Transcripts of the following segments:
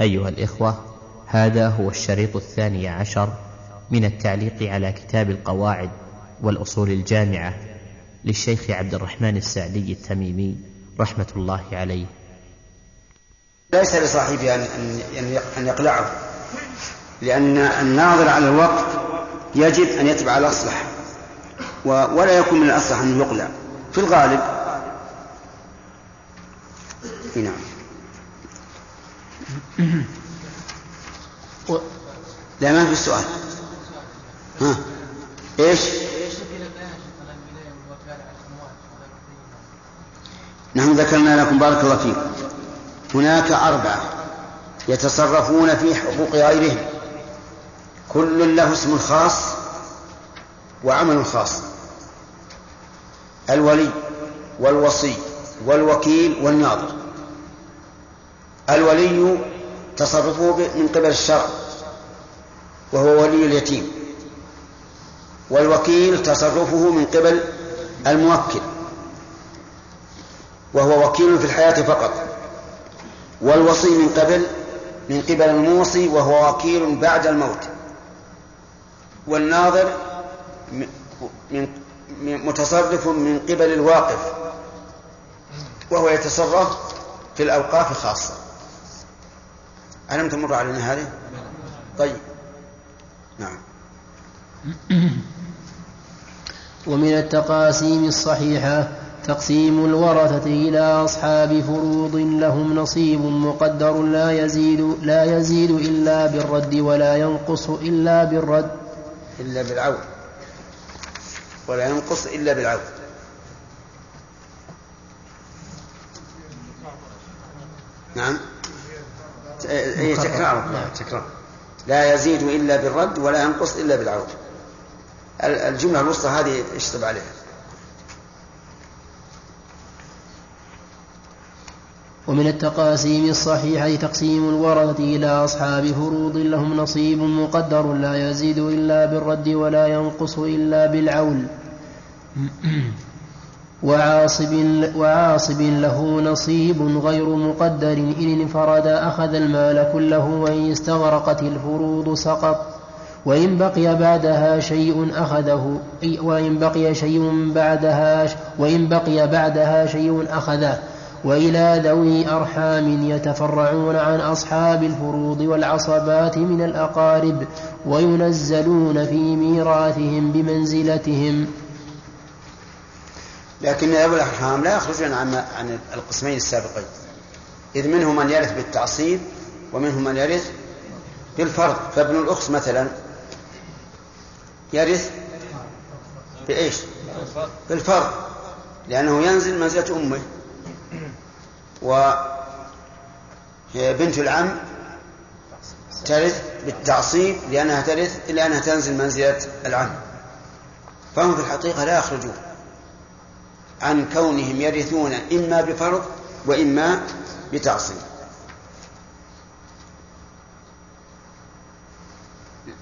أيها الإخوة هذا هو الشريط الثاني عشر من التعليق على كتاب القواعد والأصول الجامعة للشيخ عبد الرحمن السعدي التميمي رحمة الله عليه. ليس لصاحبه أن أن يقلعه لأن الناظر على الوقت يجب أن يتبع الأصلح ولا يكون من الأصلح أن يقلع. في الغالب نعم. لا ما في سؤال. ها. إيش؟ نحن ذكرنا لكم بارك الله فيكم هناك أربعة يتصرفون في حقوق غيرهم. كل له اسم خاص وعمل خاص. الولي والوصي والوكيل والناظر. الولي تصرفه من قبل الشرع وهو ولي اليتيم. والوكيل تصرفه من قبل الموكل وهو وكيل في الحياة فقط. والوصي من قبل من قبل الموصي وهو وكيل بعد الموت. والناظر من متصرف من قبل الواقف وهو يتصرف في الأوقاف خاصة ألم تمر علينا هذه؟ طيب. نعم. ومن التقاسيم الصحيحة تقسيم الورثة إلى أصحاب فروض لهم نصيب مقدر لا يزيد لا يزيد إلا بالرد ولا ينقص إلا بالرد. إلا بالعود ولا ينقص إلا بالعود نعم. اي تكرار. نعم. تكرار. لا يزيد إلا بالرد ولا ينقص إلا بالعود. الجملة الوسطى هذه اشطب عليها؟ ومن التقاسيم الصحيحة تقسيم الورثة إلى أصحاب فروض لهم نصيب مقدر لا يزيد إلا بالرد ولا ينقص إلا بالعول. وعاصب, وعاصب له نصيب غير مقدر إن انفرد أخذ المال كله وإن استغرقت الفروض سقط وإن بقي بعدها شيء أخذه وإن بقي شيء بعدها وإن بقي بعدها شيء أخذه. وإلى ذوي أرحام يتفرعون عن أصحاب الفروض والعصبات من الأقارب وينزلون في ميراثهم بمنزلتهم لكن ذوي الأرحام لا يخرجون عن عن القسمين السابقين. إذ منهم من يرث بالتعصيب ومنهم من يرث بالفرض. فابن الأخت مثلا يرث بإيش؟ بالفرض. لأنه ينزل منزلة أمه. وبنت العم ترث بالتعصيب لأنها ترث لأنها تنزل منزلة العم. فهم في الحقيقة لا يخرجون. عن كونهم يرثون إما بفرض وإما بتعصيب.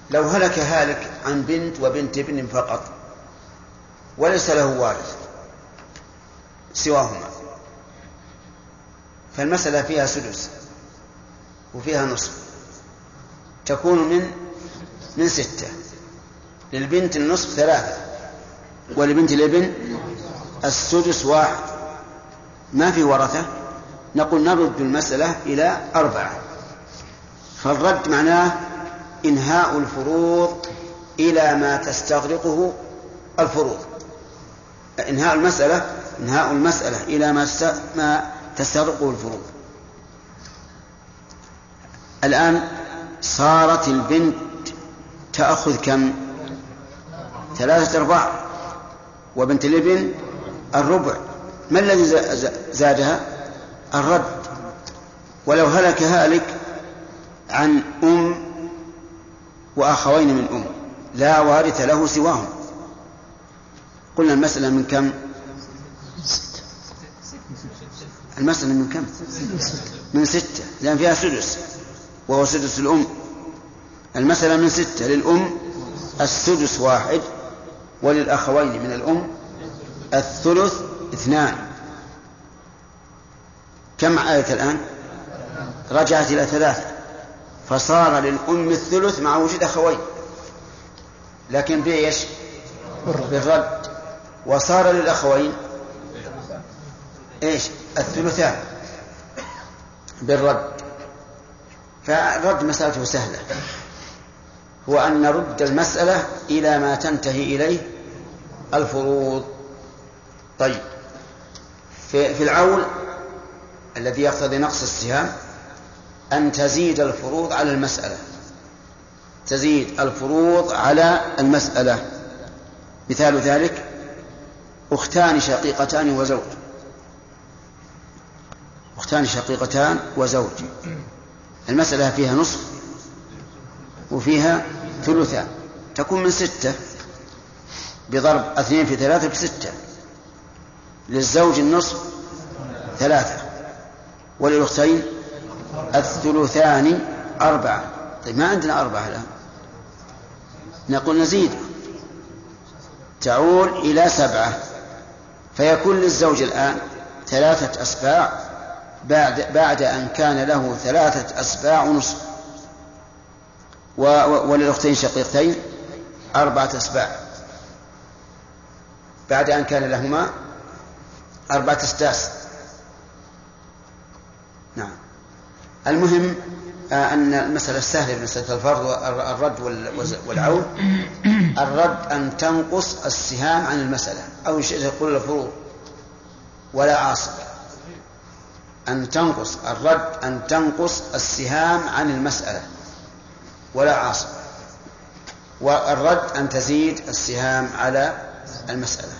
لو هلك هالك عن بنت وبنت ابن فقط وليس له وارث سواهما فالمسألة فيها سدس وفيها نصف. تكون من من ستة للبنت النصف ثلاثة ولبنت الابن السدس واحد. ما في ورثة؟ نقول نرد المسألة إلى أربعة. فالرد معناه إنهاء الفروض إلى ما تستغرقه الفروض. إنهاء المسألة إنهاء المسألة إلى ما ما تستغرقه الفروض. الآن صارت البنت تأخذ كم؟ ثلاثة أرباع. وبنت الابن الربع. ما الذي زادها؟ الرد. ولو هلك هالك عن أم وأخوين من أم لا وارث له سواهم. قلنا المسألة من كم؟ المسألة من كم؟ من ستة لأن فيها سدس وهو سدس الأم. المسألة من ستة للأم السدس واحد وللأخوين من الأم الثلث اثنان. كم آية الآن؟ رجعت إلى ثلاثة. فصار للأم الثلث مع وجود أخوين. لكن بإيش؟ بالرد. وصار للأخوين إيش؟ الثلثان. بالرد. فالرد مسألته سهلة. هو أن نرد المسألة إلى ما تنتهي إليه الفروض. طيب. في, في العول الذي يقتضي نقص السهام أن تزيد الفروض على المسألة. تزيد الفروض على المسألة. مثال ذلك أختان شقيقتان وزوج. أختان شقيقتان وزوج. المسألة فيها نصف وفيها ثلثان. تكون من ستة. بضرب اثنين في ثلاثة بستة. للزوج النصف ثلاثة وللأختين الثلثان أربعة. طيب ما عندنا أربعة الآن؟ نقول نزيد. تعول إلى سبعة. فيكون للزوج الآن ثلاثة أسباع بعد بعد أن كان له ثلاثة أسباع ونصف. وللأختين شقيقتين أربعة أسباع. بعد أن كان لهما أربعة أسداس. نعم. المهم آه، أن المسألة السهلة مسألة الفرض والرد والعون. الرد أن تنقص السهام عن المسألة. أو شيء يقول الفروض ولا عاصب أن تنقص الرد أن تنقص السهام عن المسألة. ولا عاصب والرد أن تزيد السهام على المسألة.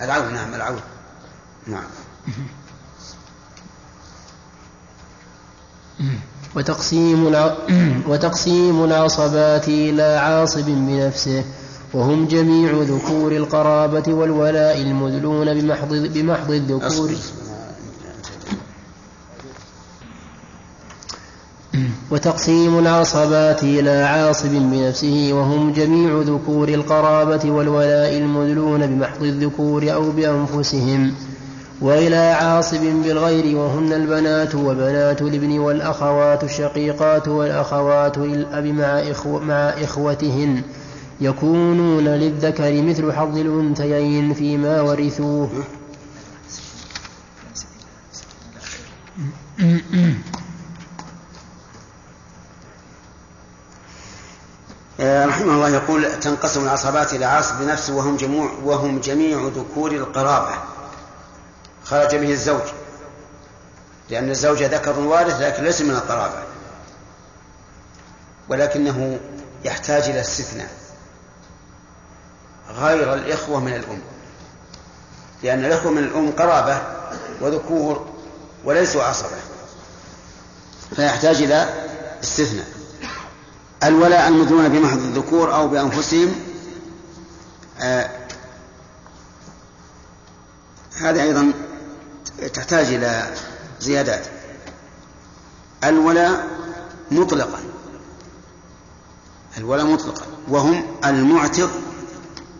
العون نعم العون. نعم. وتقسيم وتقسيم العصبات إلى عاصب بنفسه وهم جميع ذكور القرابة والولاء المدلون بمحض بمحض الذكور. وتقسيم العصبات إلى عاصب بنفسه وهم جميع ذكور القرابة والولاء المدلون بمحض الذكور أو بأنفسهم وإلى عاصب بالغير وهن البنات وبنات الابن والأخوات الشقيقات والأخوات للأب مع, إخو مع إخوتهن يكونون للذكر مثل حظ الأنثيين فيما ورثوه رحمه الله يقول تنقسم العصبات إلى عاصب بنفسه وهم جميع وهم جميع ذكور القرابة. خرج به الزوج. لأن الزوج ذكر وارث لكن ليس من القرابة. ولكنه يحتاج إلى استثناء. غير الإخوة من الأم. لأن الإخوة من الأم قرابة وذكور وليسوا عصبة. فيحتاج إلى استثناء. الولاء المدلون بمحض الذكور أو بأنفسهم. آه هذا أيضا تحتاج إلى زيادات. الولاء مطلقا. الولاء مطلقا. وهم المعتق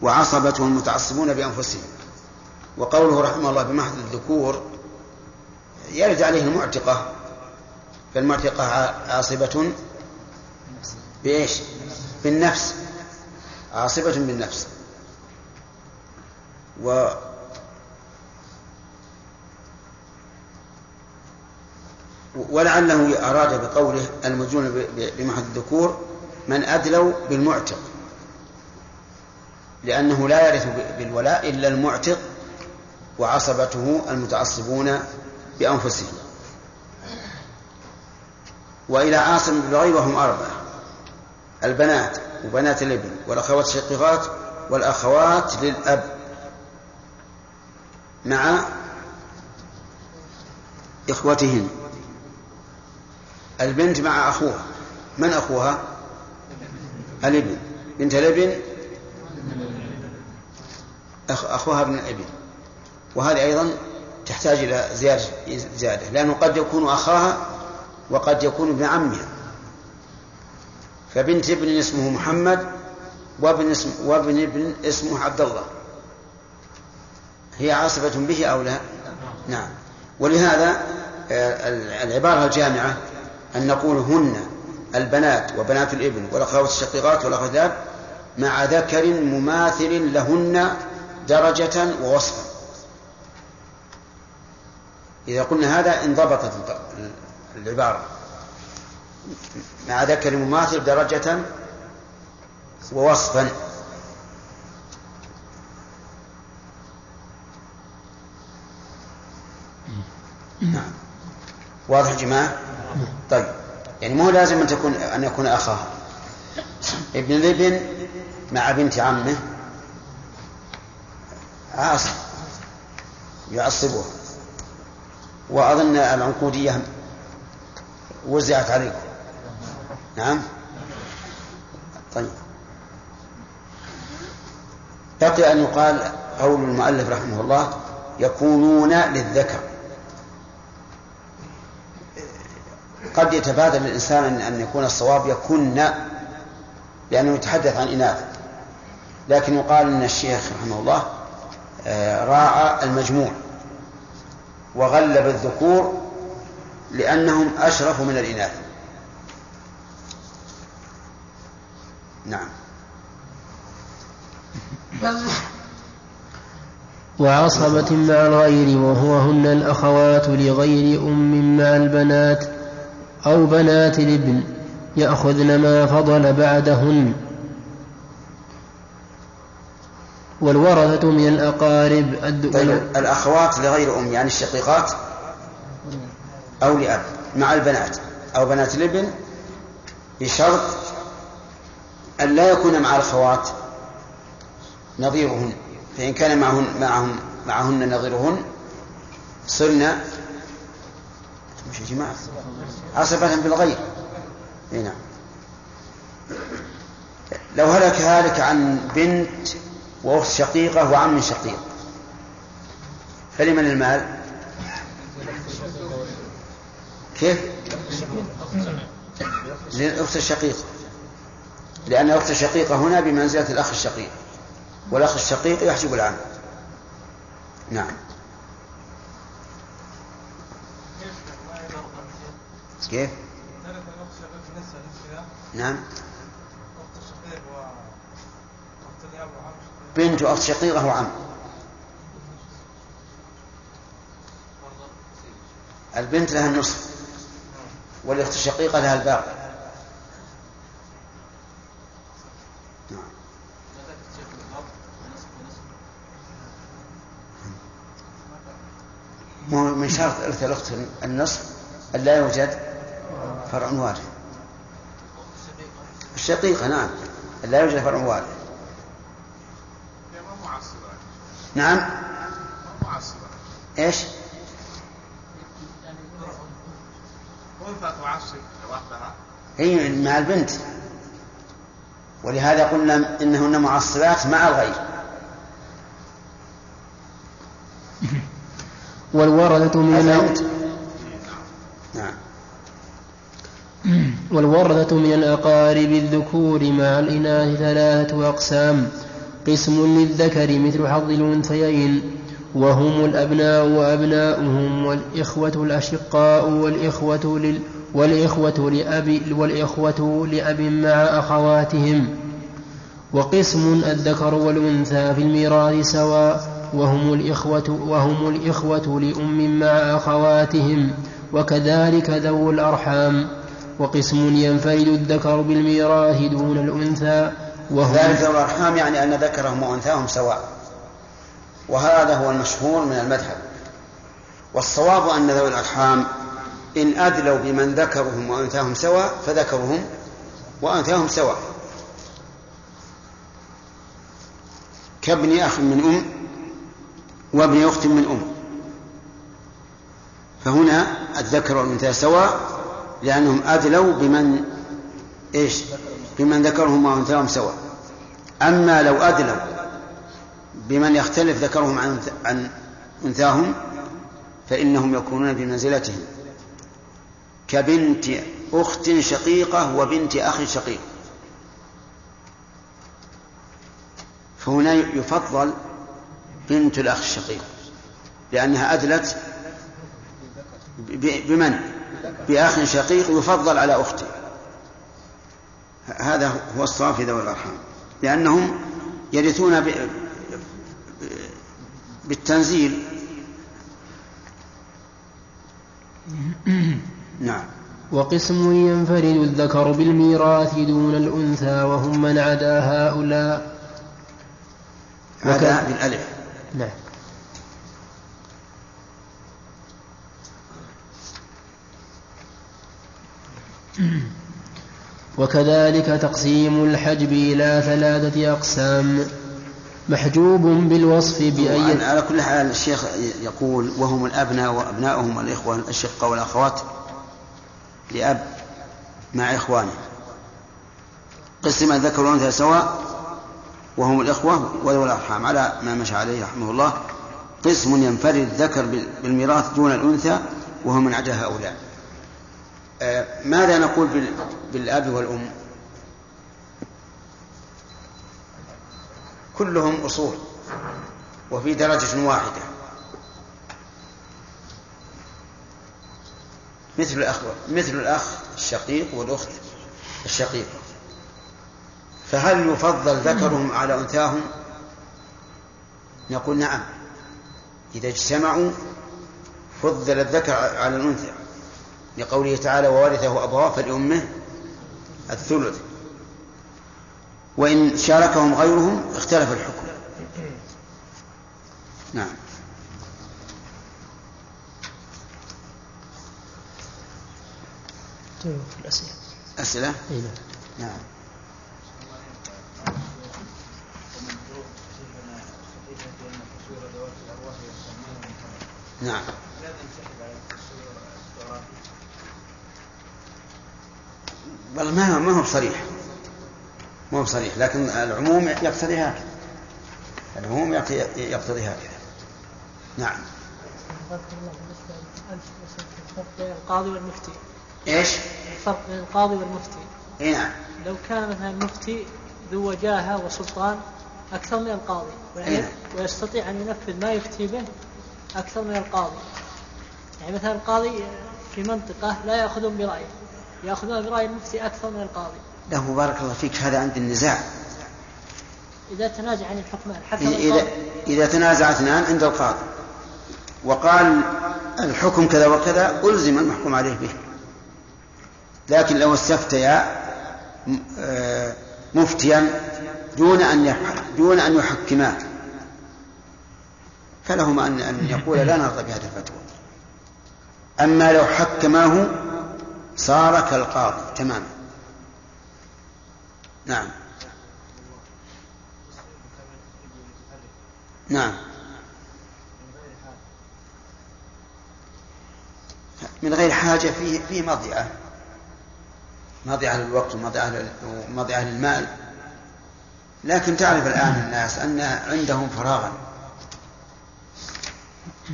وعصبته المتعصبون بأنفسهم. وقوله رحمه الله بمحض الذكور يرد عليه المعتقة فالمعتقة عاصبة. بإيش؟ بالنفس. عاصبة بالنفس. و ولعله أراد بقوله المجنون بمحض الذكور من أدلوا بالمعتق. لأنه لا يرث بالولاء إلا المعتق وعصبته المتعصبون بأنفسهم. وإلى عاصم بالغيب وهم أربعة. البنات وبنات الابن والأخوات الشقيقات والأخوات للأب مع إخوتهن. البنت مع أخوها. من أخوها؟ الابن. بنت الابن؟ أخوها ابن الابن. وهذه أيضا تحتاج إلى زيادة زيادة. لأنه قد يكون أخاها وقد يكون ابن عمها. فبنت ابن اسمه محمد وابن اسم وابن ابن اسمه عبد الله هي عاصبة به أو لا؟ نعم. ولهذا العبارة الجامعة أن نقول هن البنات وبنات الابن والأخوات الشقيقات والأخوات مع ذكر مماثل لهن درجة ووصفا. إذا قلنا هذا انضبطت العبارة. مع ذكر مماثل درجة ووصفا. نعم واضح يا جماعة؟ طيب. يعني مو لازم أن تكون أن يكون أخاه. ابن الابن مع بنت عمه. عاصب يعصبها وأظن العنقودية وزعت عليكم. نعم. طيب. بقي أن يقال قول المؤلف رحمه الله يكونون للذكر. قد يتبادل الإنسان أن يكون الصواب يكن لأنه يتحدث عن إناث. لكن يقال أن الشيخ رحمه الله آه، راعى المجموع وغلب الذكور لأنهم أشرف من الإناث. نعم. وعصبة مع الغير وهو هن الأخوات لغير أم مع البنات أو بنات الابن يأخذن ما فضل بعدهن. والورثة من الأقارب طيب الأخوات لغير أم يعني الشقيقات أو لأب مع البنات. أو بنات الابن بشرط أن لا يكون مع الأخوات نظيرهن فإن كان معهن معهم معهن نظيرهن صرنا مش يا جماعة عصبة بالغير إي نعم لو هلك هالك عن بنت وأخت شقيقة وعم شقيق فلمن المال؟ كيف؟ للأخت الشقيقة لأن الأخت الشقيقة هنا بمنزلة الأخ الشقيق والأخ الشقيق يحجب العم نعم. كيف؟ نعم. بنت أخت شقيقة وعم البنت لها النصف والأخت الشقيقة لها الباقي نعم من شرط إرث الأخت النصف أن لا يوجد فرع وارث. الشقيقة نعم. أن لا يوجد فرع وارث. نعم. إيش؟ اي مع البنت. ولهذا قلنا إنهن معصبات مع الغير. والوردة من الأوت. نعم. والوردة من الأقارب الذكور مع الإناث ثلاثة أقسام. قسم للذكر مثل حظ الأنثيين. وهم الأبناء وأبناؤهم والإخوة الأشقاء والإخوة لل والإخوة لأب والإخوة لأب مع أخواتهم. وقسم الذكر والأنثى في الميراث سواء وهم الإخوة وهم الإخوة لأم مع أخواتهم وكذلك ذو الأرحام. وقسم ينفرد الذكر بالميراث دون الأنثى وهم ذلك ذو الأرحام يعني أن ذكرهم وأنثاهم سواء. وهذا هو المشهور من المذهب. والصواب أن ذوي الأرحام إن أدلوا بمن ذكرهم وأنثاهم سواء فذكرهم وأنثاهم سواء. كابن أخ من أم وابن أخت من أم. فهنا الذكر والأنثى سواء لأنهم أدلوا بمن إيش؟ بمن ذكرهم وأنثاهم سواء. أما لو أدلوا بمن يختلف ذكرهم عن عن أنثاهم فإنهم يكونون بمنزلتهم. كبنت أخت شقيقة وبنت أخ شقيق. فهنا يفضل بنت الأخ الشقيق. لأنها أدلت بمن؟ بأخ شقيق يفضل على أخته. هذا هو الصواب في ذوي الأرحام. لأنهم يرثون بالتنزيل. نعم. وقسم ينفرد الذكر بالميراث دون الأنثى وهم من عدا هؤلاء. هذا بالألف. نعم. وكذلك تقسيم الحجب إلى ثلاثة أقسام. محجوب بالوصف بأي على كل حال الشيخ يقول وهم الأبناء وأبناؤهم الإخوة الأشقة والأخوات. لأب مع إخوانه. قسم الذكر والأنثى سواء وهم الإخوة وذوي الأرحام على ما مشى عليه رحمه الله. قسم ينفرد الذكر بالميراث دون الأنثى وهم من عدا هؤلاء. آه، ماذا نقول بالأب والأم؟ كلهم أصول وفي درجة واحدة. مثل الأخ مثل الأخ الشقيق والأخت الشقيقة. فهل يفضل ذكرهم على أنثاهم؟ نقول نعم. إذا اجتمعوا فضل الذكر على الأنثى. لقوله تعالى وورثه أبواه فلأمه الثلث. وإن شاركهم غيرهم اختلف الحكم. نعم. طيب الأسئلة. أسئلة؟ نعم. نعم. والله ما ما هو بصريح. ما هو بصريح. لكن العموم يقتضي هكذا. العموم يقتضي هكذا. نعم. الفرق بين القاضي والمفتي. إيش؟ الفرق بين القاضي والمفتي. إي نعم. لو كان مثلا المفتي ذو وجاهة وسلطان أكثر من القاضي نعم. ويستطيع أن ينفذ ما يفتي به أكثر من القاضي. يعني مثلا القاضي في منطقة لا ياخذون برايه يأخذون برأي المفتي أكثر من القاضي. له بارك الله فيك هذا عند النزاع. إذا تنازع عن الحكمان حكم إذا, إذا تنازع اثنان عند القاضي. وقال الحكم كذا وكذا ألزم المحكوم عليه به. لكن لو استفتيا آه، مفتيا دون أن دون أن يحكما فلهما أن أن يقول لا نرضى بهذه الفتوى. أما لو حكماه صار كالقاضي تماما نعم. نعم. من غير حاجة فيه فيه مضيعة. مضيعة للوقت ومضيعة للمال. لكن تعرف الآن الناس أن عندهم فراغا.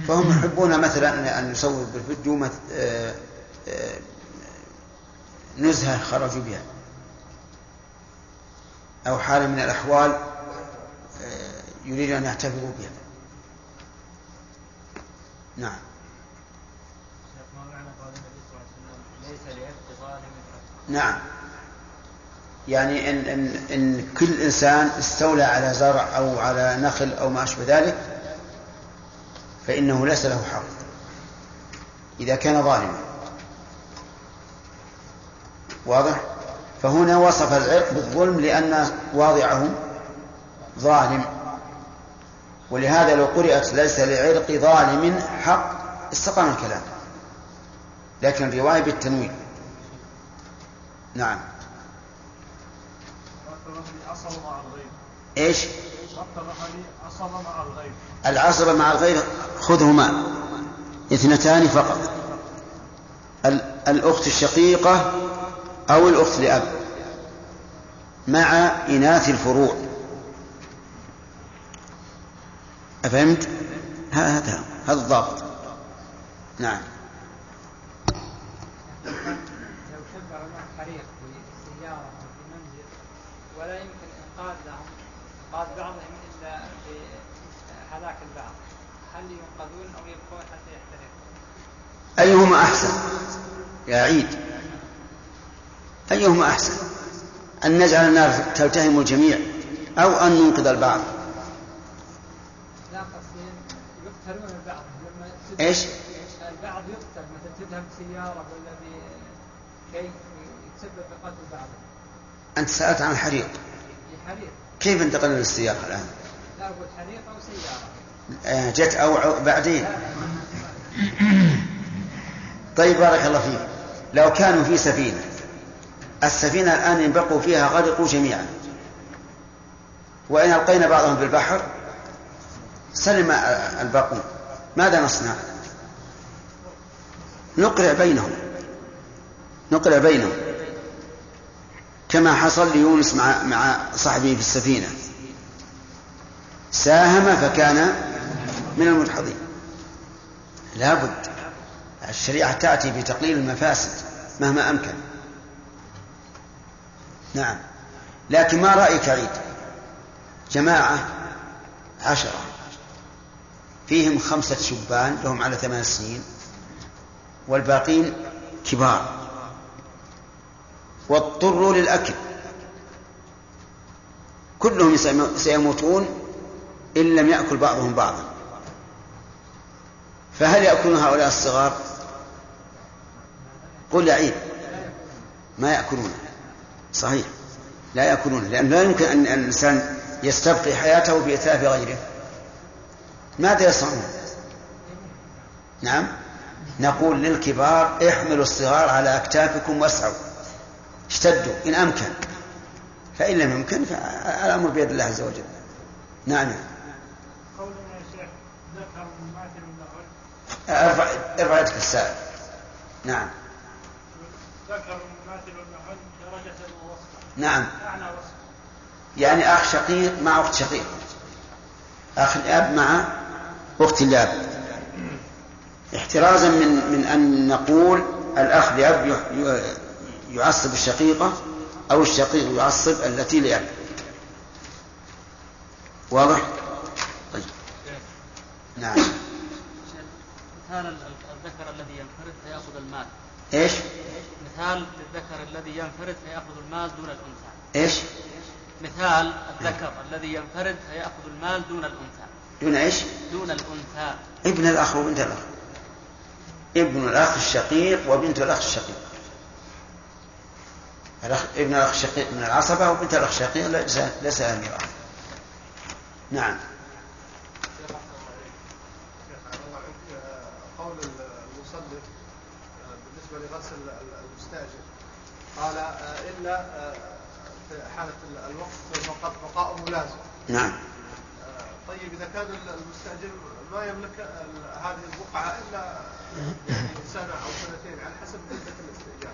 فهم يحبون مثلا أن يسووا بالفيديو آه، آه، نزهة خرجوا بها. أو حال من الأحوال آه، يريد أن يحتفظوا بها. نعم. نعم. يعني إن, إن, إن كل إنسان استولى على زرع أو على نخل أو ما أشبه ذلك فإنه ليس له حق. إذا كان ظالما. واضح؟ فهنا وصف العرق بالظلم لأن واضعه ظالم. ولهذا لو قرأت ليس لعرق ظالم حق استقام الكلام. لكن الرواية بالتنوين. نعم. إيش؟ العصبة مع الغير خذهما. اثنتان فقط. الأخت الشقيقة أو الأخت لأب. مع إناث الفروع. أفهمت؟ هذا هذا الضابط. نعم. لو شبع حريق في سيارة أو في منزل ولا يمكن إنقاذ لهم إنقاذ بعضهم إلا هل ينقذون أو يبقون حتى يحترقون؟ أيهما أحسن؟ يا عيد. أيهما أحسن؟ أن نجعل النار تلتهم الجميع أو أن ننقذ البعض؟ لا قصدي يقتلون البعض. لما إيش؟ البعض يقتل مثلا تذهب سيارة ولا بشيء يتسبب في قتل بعض. أنت سألت عن الحريق. في حريق كيف انتقلنا للسيارة الآن؟ لا أقول حريق أو سيارة. جت أو بعدين. طيب بارك الله فيك. لو كانوا في سفينة السفينة الآن إن بقوا فيها غرقوا جميعا. وإن ألقينا بعضهم بالبحر سلم الباقون. ماذا نصنع؟ نقرع بينهم. نقرع بينهم. كما حصل ليونس مع مع صاحبه في السفينة. ساهم فكان من المدحضين لابد الشريعة تأتي بتقليل المفاسد مهما أمكن. نعم. لكن ما رأيك عيد؟ جماعة عشرة. فيهم خمسة شبان لهم على ثمان سنين والباقين كبار. واضطروا للأكل. كلهم سيموتون إن لم يأكل بعضهم بعضا. فهل يأكلون هؤلاء الصغار؟ قل عيد. ما يأكلون. صحيح. لا يأكلون لأن لا يمكن أن الإنسان يستبقي حياته بإتلاف غيره. ماذا يصنعون؟ نعم. نقول للكبار احملوا الصغار على أكتافكم واسعوا. اشتدوا إن أمكن. فإن لم يمكن فالأمر بيد الله عز وجل. نعم قولنا يا شيخ ذكر مماثل له ارفع أرفع يدك السائل. نعم. ذكر مماثل له درجة ووصفا نعم. معنى وصف يعني أخ شقيق مع أخت شقيق. أخ الأب مع أخت الأب. احترازا من من أن نقول الأخ لأب يعصب الشقيقة أو الشقيق يعصب التي لأب. واضح؟ طيب. نعم. مثال ال- الذكر الذي ينفرد فيأخذ المال. إيش؟ مثال للذكر الذي ينفرد فيأخذ المال دون الأنثى. إيش؟ مثال الذكر الذي ينفرد فيأخذ المال دون الأنثى. دون إيش؟ دون الأنثى. ابن الأخ وبنت الأخ. ابن الأخ الشقيق وبنت الأخ الشقيق. الأخ ابن الأخ الشقيق من العصبة وبنت الأخ الشقيق ليس ليس نعم قول المصنف بالنسبة لغسل المستأجر قال آه، إلا آه، في حالة الوقت فقط بقاء ملازم. نعم. آه، طيب إذا كان المستأجر ما يملك هذه البقعة إلا يعني سنة أو سنتين على حسب مدة الاستئجار.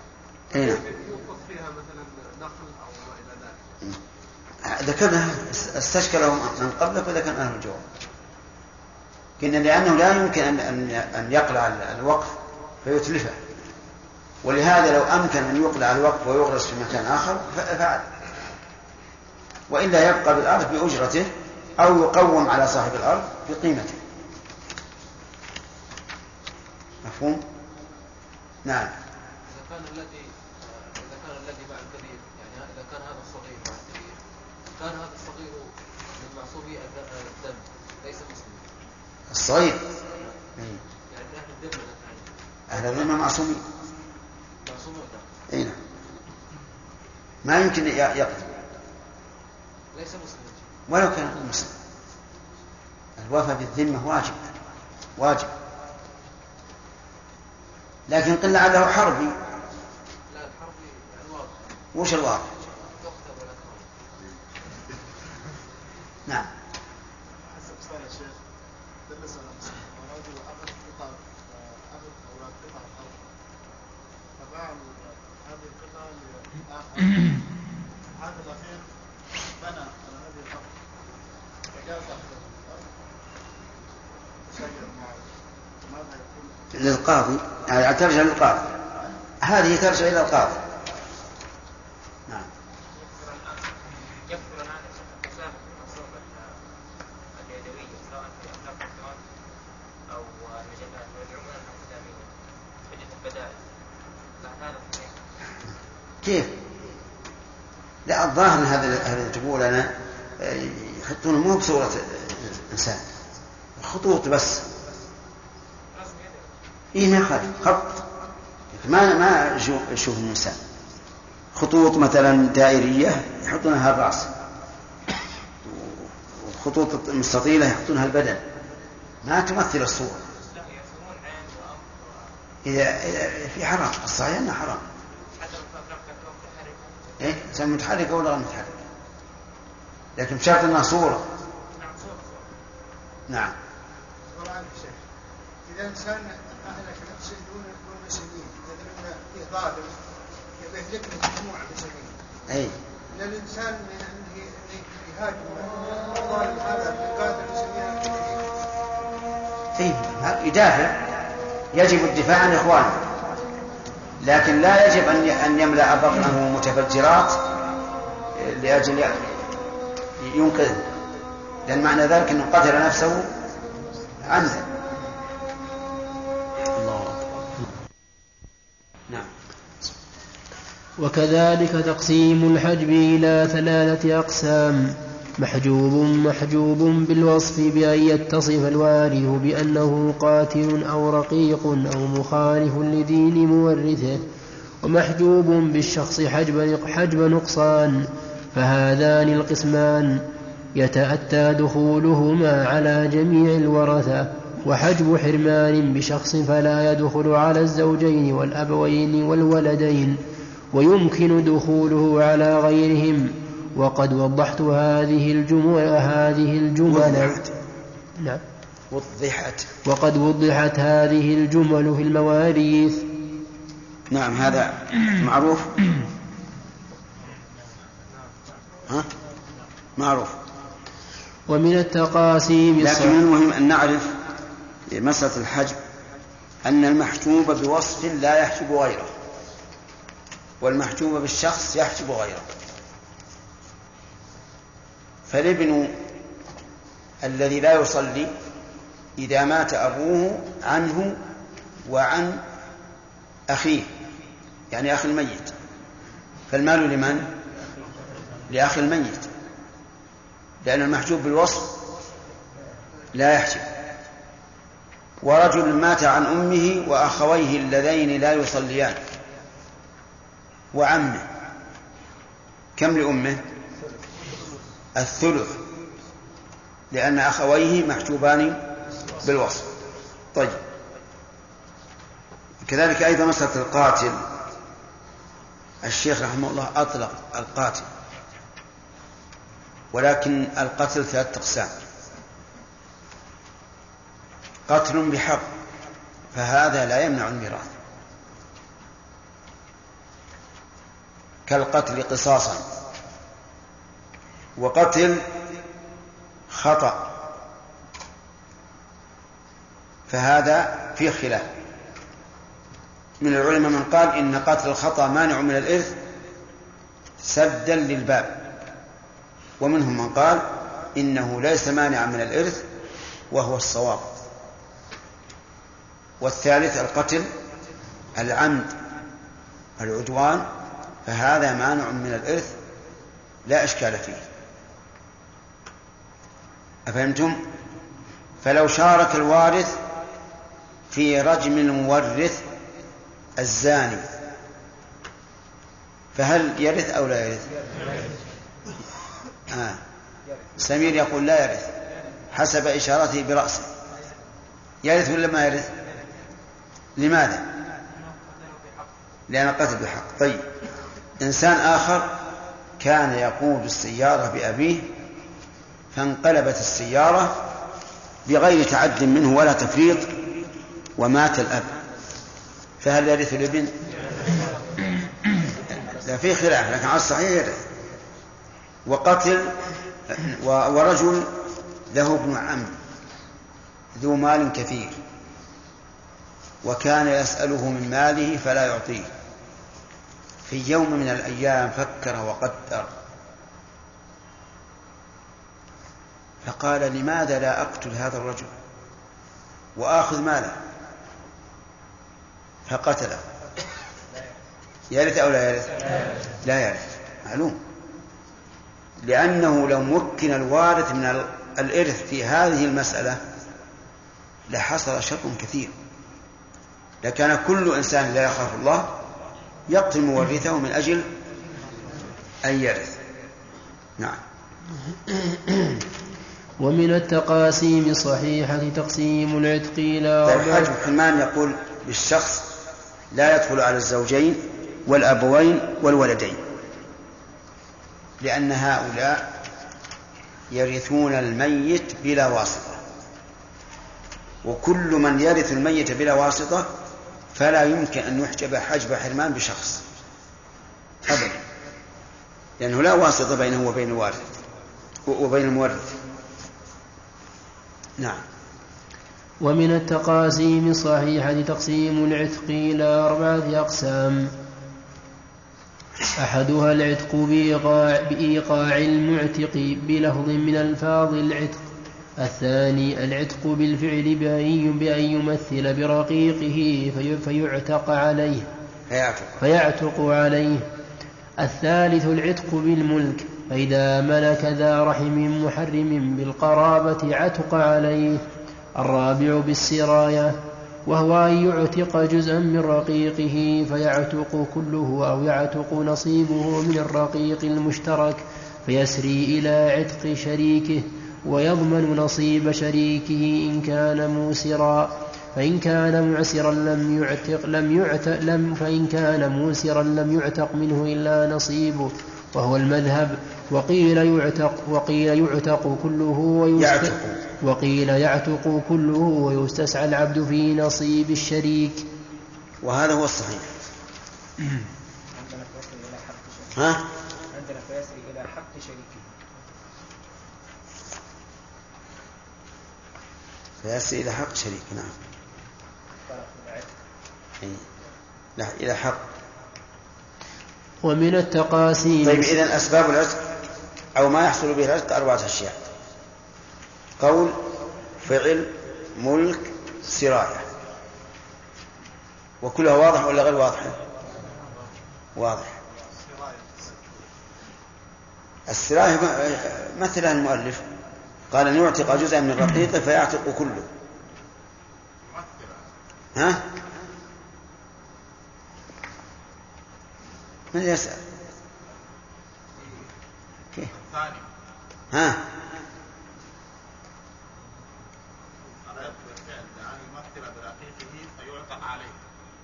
أي نعم. يوقف فيها مثلا نخل أو ما إلى ذلك. ذكرنا استشكله من قبلك وذكرنا له الجواب. قلنا لأنه لا يمكن أن أن يقلع الوقف فيتلفه. ولهذا لو أمكن أن يقلع الوقف ويغرس في مكان آخر فعل. وإلا يبقى بالأرض بأجرته أو يقوم على صاحب الأرض بقيمته. مفهوم؟ نعم. إذا كان الذي إذا كان الذي مع الكبير يعني إذا كان هذا الصغير مع الكبير كان هذا الصغير من معصومي الد- الدم ليس مسلما الصغير. يعني أهل الذمة أهل الذمة معصومين معصوم الدم أي نعم ما يمكن يقتل. ليس مسلما ولو كان مسلم. الوفاء بالذمة واجب. واجب. لكن قل لعله حربي لا الحرب واضح وش الواقع؟ نعم. للقاضي يعني ترجع للقاضي. هذه ترجع إلى القاضي. نعم. كيف؟ لا الظاهر إن هذا اللي تقول أنا آه، يحطون مو بصورة آه، إنسان. خطوط بس. يخالف خط ما ما يشوف الانسان خطوط مثلا دائرية يحطونها الرأس. وخطوط مستطيلة يحطونها البدن. ما تمثل الصورة. إذا في حرام. الصحيح أنه حرام. إيه؟ سواء متحركة ولا غير متحركة لكن بشرط أنها صورة. نعم. يجب الدفاع عن إخوانه. لكن لا يجب أن أن يملأ بطنه متفجرات لأجل ينقذ لأن معنى ذلك أنه قتل نفسه عمدا نعم. وكذلك تقسيم الحجب إلى ثلاثة أقسام. محجوب محجوب بالوصف بأن يتصف الوارث بأنه قاتل أو رقيق أو مخالف لدين مورثه ومحجوب بالشخص حجب, حجب نقصان فهذان القسمان يتأتى دخولهما على جميع الورثة وحجب حرمان بشخص فلا يدخل على الزوجين والأبوين والولدين ويمكن دخوله على غيرهم. وقد وضحت هذه الجمل هذه الجمل وضحت. نعم. وضحت. وقد وضحت هذه الجمل في المواريث. نعم هذا معروف. ها؟ معروف. ومن التقاسيم لكن من المهم أن نعرف مسألة الحجب أن المحجوب بوصف لا يحجب غيره والمحجوب بالشخص يحجب غيره. فالابن الذي لا يصلي إذا مات أبوه عنه وعن أخيه يعني أخي الميت. فالمال لمن؟ لأخي الميت. لأن المحجوب بالوصف لا يحجب. ورجل مات عن أمه وأخويه اللذين لا يصليان. وعمه. كم لأمه؟ الثلث لأن أخويه محجوبان بالوصف. طيب. كذلك أيضا مسألة القاتل. الشيخ رحمه الله أطلق القاتل ولكن القتل ثلاثة أقسام. قتل بحق فهذا لا يمنع الميراث. كالقتل قصاصا. وقتل خطأ. فهذا فيه خلاف. من العلماء من قال إن قتل الخطأ مانع من الإرث سدا للباب. ومنهم من قال إنه ليس مانعا من الإرث وهو الصواب. والثالث القتل العمد العدوان فهذا مانع من الإرث لا إشكال فيه. أفهمتم؟ فلو شارك الوارث في رجم المورث الزاني فهل يرث أو لا يرث؟ آه. سمير يقول لا يرث حسب إشارته برأسه يرث ولا ما يرث؟ لماذا؟ لأن القتل بحق طيب إنسان آخر كان يقود السيارة بأبيه فانقلبت السيارة بغير تعد منه ولا تفريط ومات الأب. فهل يرث الابن؟ لا في خلاف لكن على الصحيح يرث. وقتل ورجل له ابن عم ذو مال كثير وكان يسأله من ماله فلا يعطيه. في يوم من الأيام فكر وقدر فقال لماذا لا أقتل هذا الرجل وآخذ ماله؟ فقتله. يرث أو لا يرث؟ لا يرث. معلوم. لأنه لو مكن الوارث من الإرث في هذه المسألة لحصل شر كثير. لكان كل إنسان لا يخاف الله يقتل مورثه من أجل أن يرث. نعم. ومن التقاسيم الصحيحة تقسيم العتق إلى طيب حاج حلمان يقول بالشخص لا يدخل على الزوجين والأبوين والولدين لأن هؤلاء يرثون الميت بلا واسطة. وكل من يرث الميت بلا واسطة فلا يمكن أن يحجب حجب حرمان بشخص أبدا. لأنه لا واسطة بينه وبين الوارث وبين المورث. نعم. ومن التقاسيم الصحيحة تقسيم العتق إلى أربعة أقسام. أحدها العتق بإيقاع, بإيقاع المعتق بلفظ من ألفاظ العتق. الثاني العتق بالفعل بأن بأن يمثل برقيقه في فيعتق عليه. فيعتق, فيعتق عليه. الثالث العتق بالملك. فإذا ملك ذا رحم محرم بالقرابة عتق عليه. الرابع بالسراية وهو أن يعتق جزءا من رقيقه فيعتق كله أو يعتق نصيبه من الرقيق المشترك فيسري إلى عتق شريكه ويضمن نصيب شريكه إن كان موسرا. فإن كان معسرا لم يعتق لم يعتق لم فإن كان موسرا لم يعتق منه إلا نصيبه. وهو المذهب وقيل يعتق وقيل يعتق كله ويعتق وقيل يعتق كله ويستسعى العبد في نصيب الشريك. وهذا هو الصحيح. ها؟ عندنا فيسري إلى حق شريكه فيسري إلى حق شريك نعم لا إلى حق. ومن التقاسيم. طيب إذن أسباب العتق أو ما يحصل به العتق أربعة أشياء. قول فعل ملك سراية. وكلها واضح ولا غير واضحة؟ واضح. السراية مثلها المؤلف قال أن يعتق جزءا من رقيقه فيعتق كله. ها؟ من يسأل؟ كيف؟ ها؟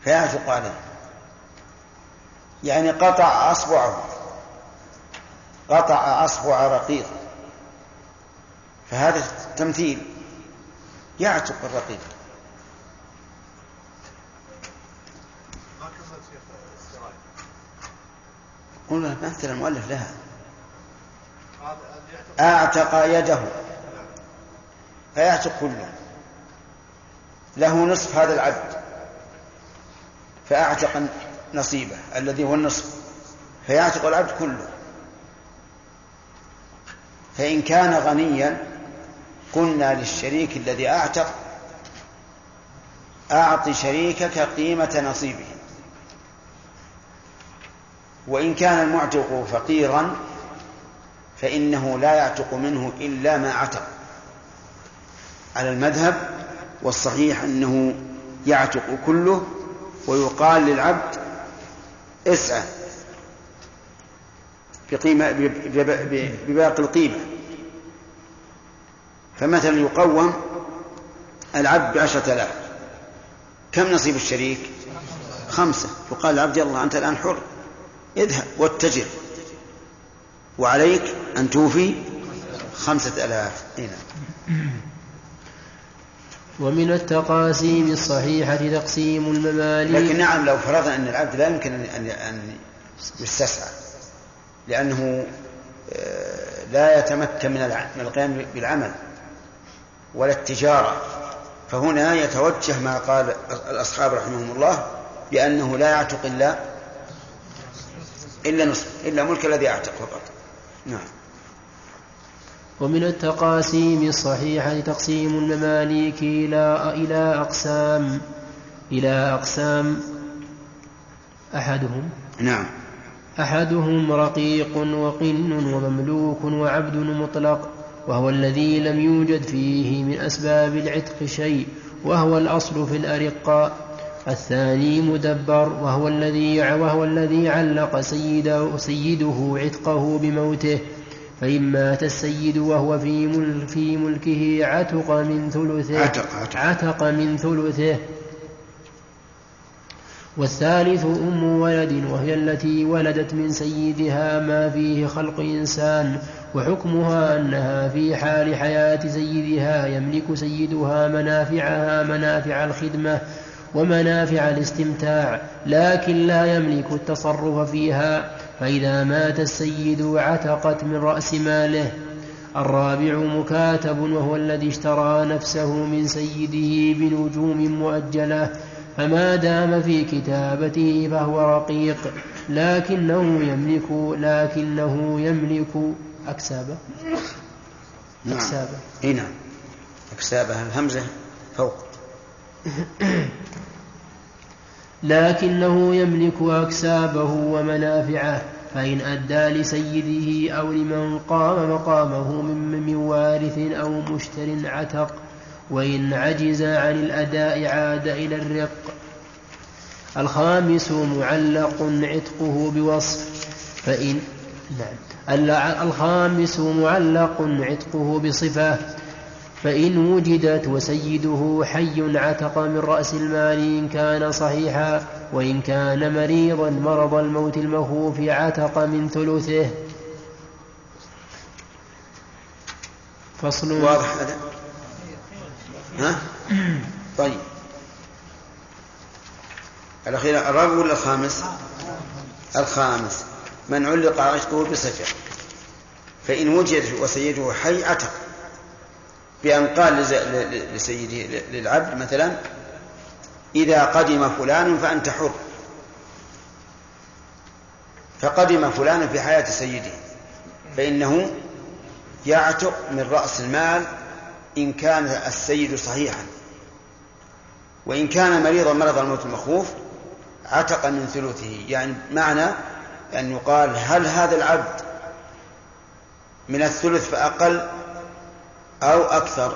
فيعتق عليه. يعني قطع أصبعه. قطع أصبع رقيق. فهذا تمثيل. يعتق الرقيق. قلنا مثل المؤلف لها. أعتق يده. فيعتق كله. له نصف هذا العبد. فأعتق نصيبه الذي هو النصف. فيعتق العبد كله. فإن كان غنيا قلنا للشريك الذي أعتق أعط شريكك قيمة نصيبه. وإن كان المعتق فقيرا فإنه لا يعتق منه إلا ما عتق. على المذهب والصحيح أنه يعتق كله ويقال للعبد اسعى بقيمة بباقي القيمة. فمثلا يقوم العبد بعشرة آلاف. كم نصيب الشريك؟ خمسة. يقال للعبد يلا أنت الآن حر. اذهب واتجر وعليك أن توفي خمسة آلاف. هنا ومن التقاسيم الصحيحة تقسيم المماليك. لكن نعم لو فرضنا أن العبد لا يمكن أن أن يستسعى لأنه آه، لا يتمكن من القيام بالعمل ولا التجارة. فهنا يتوجه ما قال الأصحاب رحمهم الله بأنه لا يعتق إلا إلا نصف إلا ملك الذي يعتق فقط نعم. ومن التقاسيم الصحيحة تقسيم المماليك إلى إلى أقسام إلى أقسام أحدهم. نعم. أحدهم رقيق وقن ومملوك وعبد مطلق وهو الذي لم يوجد فيه من أسباب العتق شيء وهو الأصل في الأرقاء. الثاني مدبر وهو الذي وهو الذي علق سيده, سيده عتقه بموته. فإن مات السيد وهو في ملك في ملكه عتق من ثلثه عتق عتق, عتق من ثلثه. والثالث أم ولد وهي التي ولدت من سيدها ما فيه خلق إنسان. وحكمها أنها في حال حياة سيدها يملك سيدها منافعها منافع الخدمة. ومنافع الاستمتاع لكن لا يملك التصرف فيها. فإذا مات السيد عتقت من رأس ماله. الرابع مكاتب وهو الذي اشترى نفسه من سيده بنجوم مؤجلة. فما دام في كتابته فهو رقيق لكنه يملك لكنه يملك. أكسابة؟ نعم. أكسابة. نعم. أكسابها الهمزة فوق. لكنه يملك أكسابه ومنافعه فإن أدى لسيده أو لمن قام مقامه من وارث أو مشتر عتق وإن عجز عن الأداء عاد إلى الرق. الخامس معلق عتقه بوصف فإن نعم. الخامس معلق عتقه بصفة فإن وجدت وسيده حي عتق من رأس المال إن كان صحيحا وإن كان مريضا مرض الموت المخوف عتق من ثلثه. فصل. واضح؟ هذا ها؟ طيب. الأخير الرابع ولا الخامس؟ الخامس. من علق عشقه بصفة فإن وجد وسيده حي عتق. بأن قال لسيده للعبد مثلا إذا قدم فلان فأنت حر. فقدم فلان في حياة سيده. فإنه يعتق من رأس المال إن كان السيد صحيحا. وإن كان مريضا مرض الموت المخوف عتق من ثلثه. يعني معنى أن يقال هل هذا العبد من الثلث فأقل أو أكثر.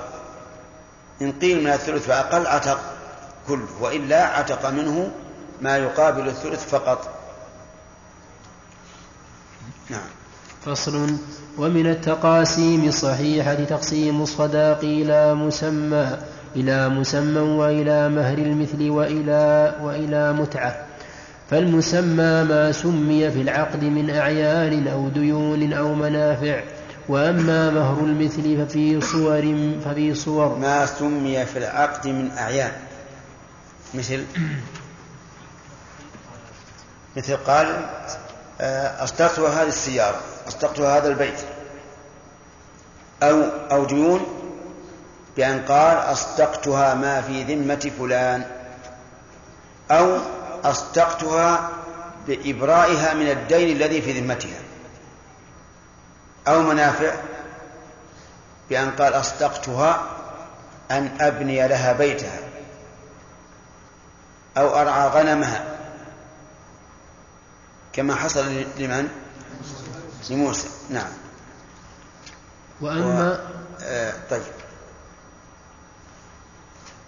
إن قيل من الثلث فأقل عتق كله وإلا عتق منه ما يقابل الثلث فقط. نعم. فصل. ومن التقاسيم الصحيحة تقسيم الصداق إلى مسمى إلى مسمى وإلى مهر المثل وإلى وإلى متعة. فالمسمى ما سمي في العقد من أعيان أو ديون أو منافع. وأما مهر المثل ففي صور ففي صور. ما سمي في العقد من أعيان. مثل مثل قال أصدقتها هذه السيارة أصدقتها هذا البيت. أو أو ديون بأن قال أصدقتها ما في ذمة فلان. أو أصدقتها بإبرائها من الدين الذي في ذمتها. أو منافع بأن قال أصدقتها أن أبني لها بيتها أو أرعى غنمها كما حصل لمن؟ لموسى. نعم. وأما و... آه طيب.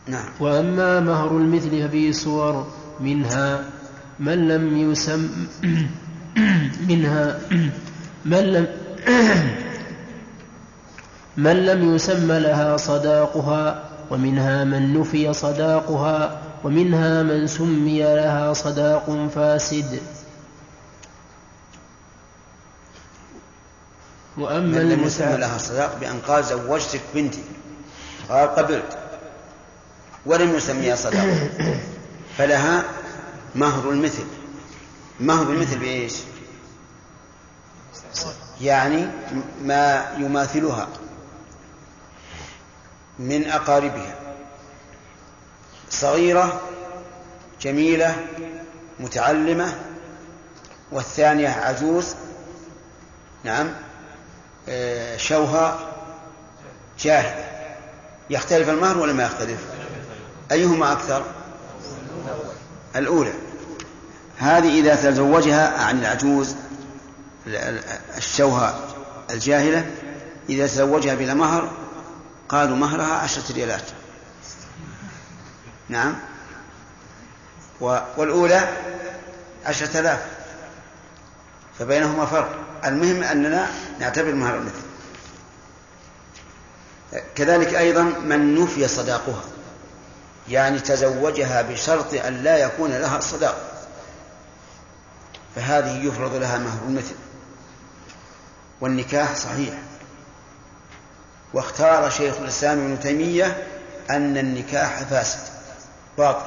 نعم. وأما مهر المثل ففيه صور منها من لم يسم منها من لم من لم يسم لها صداقها ومنها من نفي صداقها ومنها من سمي لها صداق فاسد. وأما من لم يسم لها صداق بأن قال زوجتك بنتي. قال قبلت. ولم يسميها صداق. فلها مهر المثل. مهر المثل بإيش؟ يعني ما يماثلها من أقاربها. صغيرة جميلة متعلمة والثانية عجوز نعم شوها جاهلة. يختلف المهر ولا ما يختلف؟ أيهما أكثر؟ الأولى. هذه إذا تزوجها عن العجوز الشوهة الجاهلة إذا تزوجها بلا مهر قالوا مهرها عشرة ريالات. نعم. والأولى عشرة آلاف. فبينهما فرق. المهم أننا نعتبر مهر المثل. كذلك أيضا من نفي صداقها يعني تزوجها بشرط أن لا يكون لها صداق فهذه يفرض لها مهر المثل. والنكاح صحيح. واختار شيخ الإسلام ابن تيمية أن النكاح فاسد باطل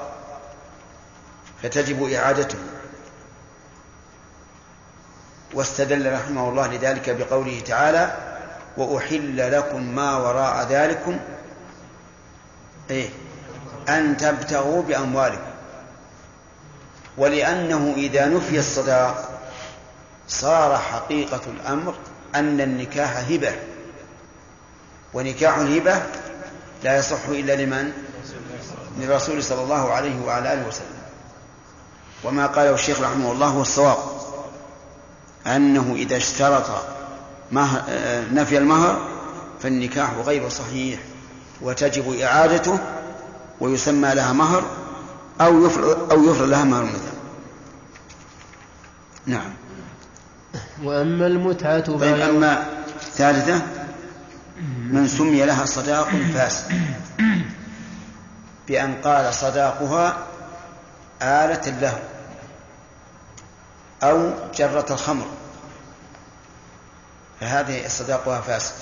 فتجب إعادته. واستدل رحمه الله لذلك بقوله تعالى وأحل لكم ما وراء ذلكم إيه؟ أن تبتغوا بأموالكم. ولأنه إذا نفي الصداق صار حقيقة الأمر أن النكاح هبة. ونكاح الهبة لا يصح إلا لمن؟ للرسول صلى الله عليه وعلى آله وسلم. وما قاله الشيخ رحمه الله هو الصواب. أنه إذا اشترط نفي المهر فالنكاح غير صحيح وتجب إعادته ويسمى لها مهر أو يفرض أو يفرض لها مهر مثل نعم. وأما المتعة طيب أما الثالثة من سمي لها صداق فاسد بأن قال صداقها آلة له أو جرة الخمر. فهذه صداقها فاسد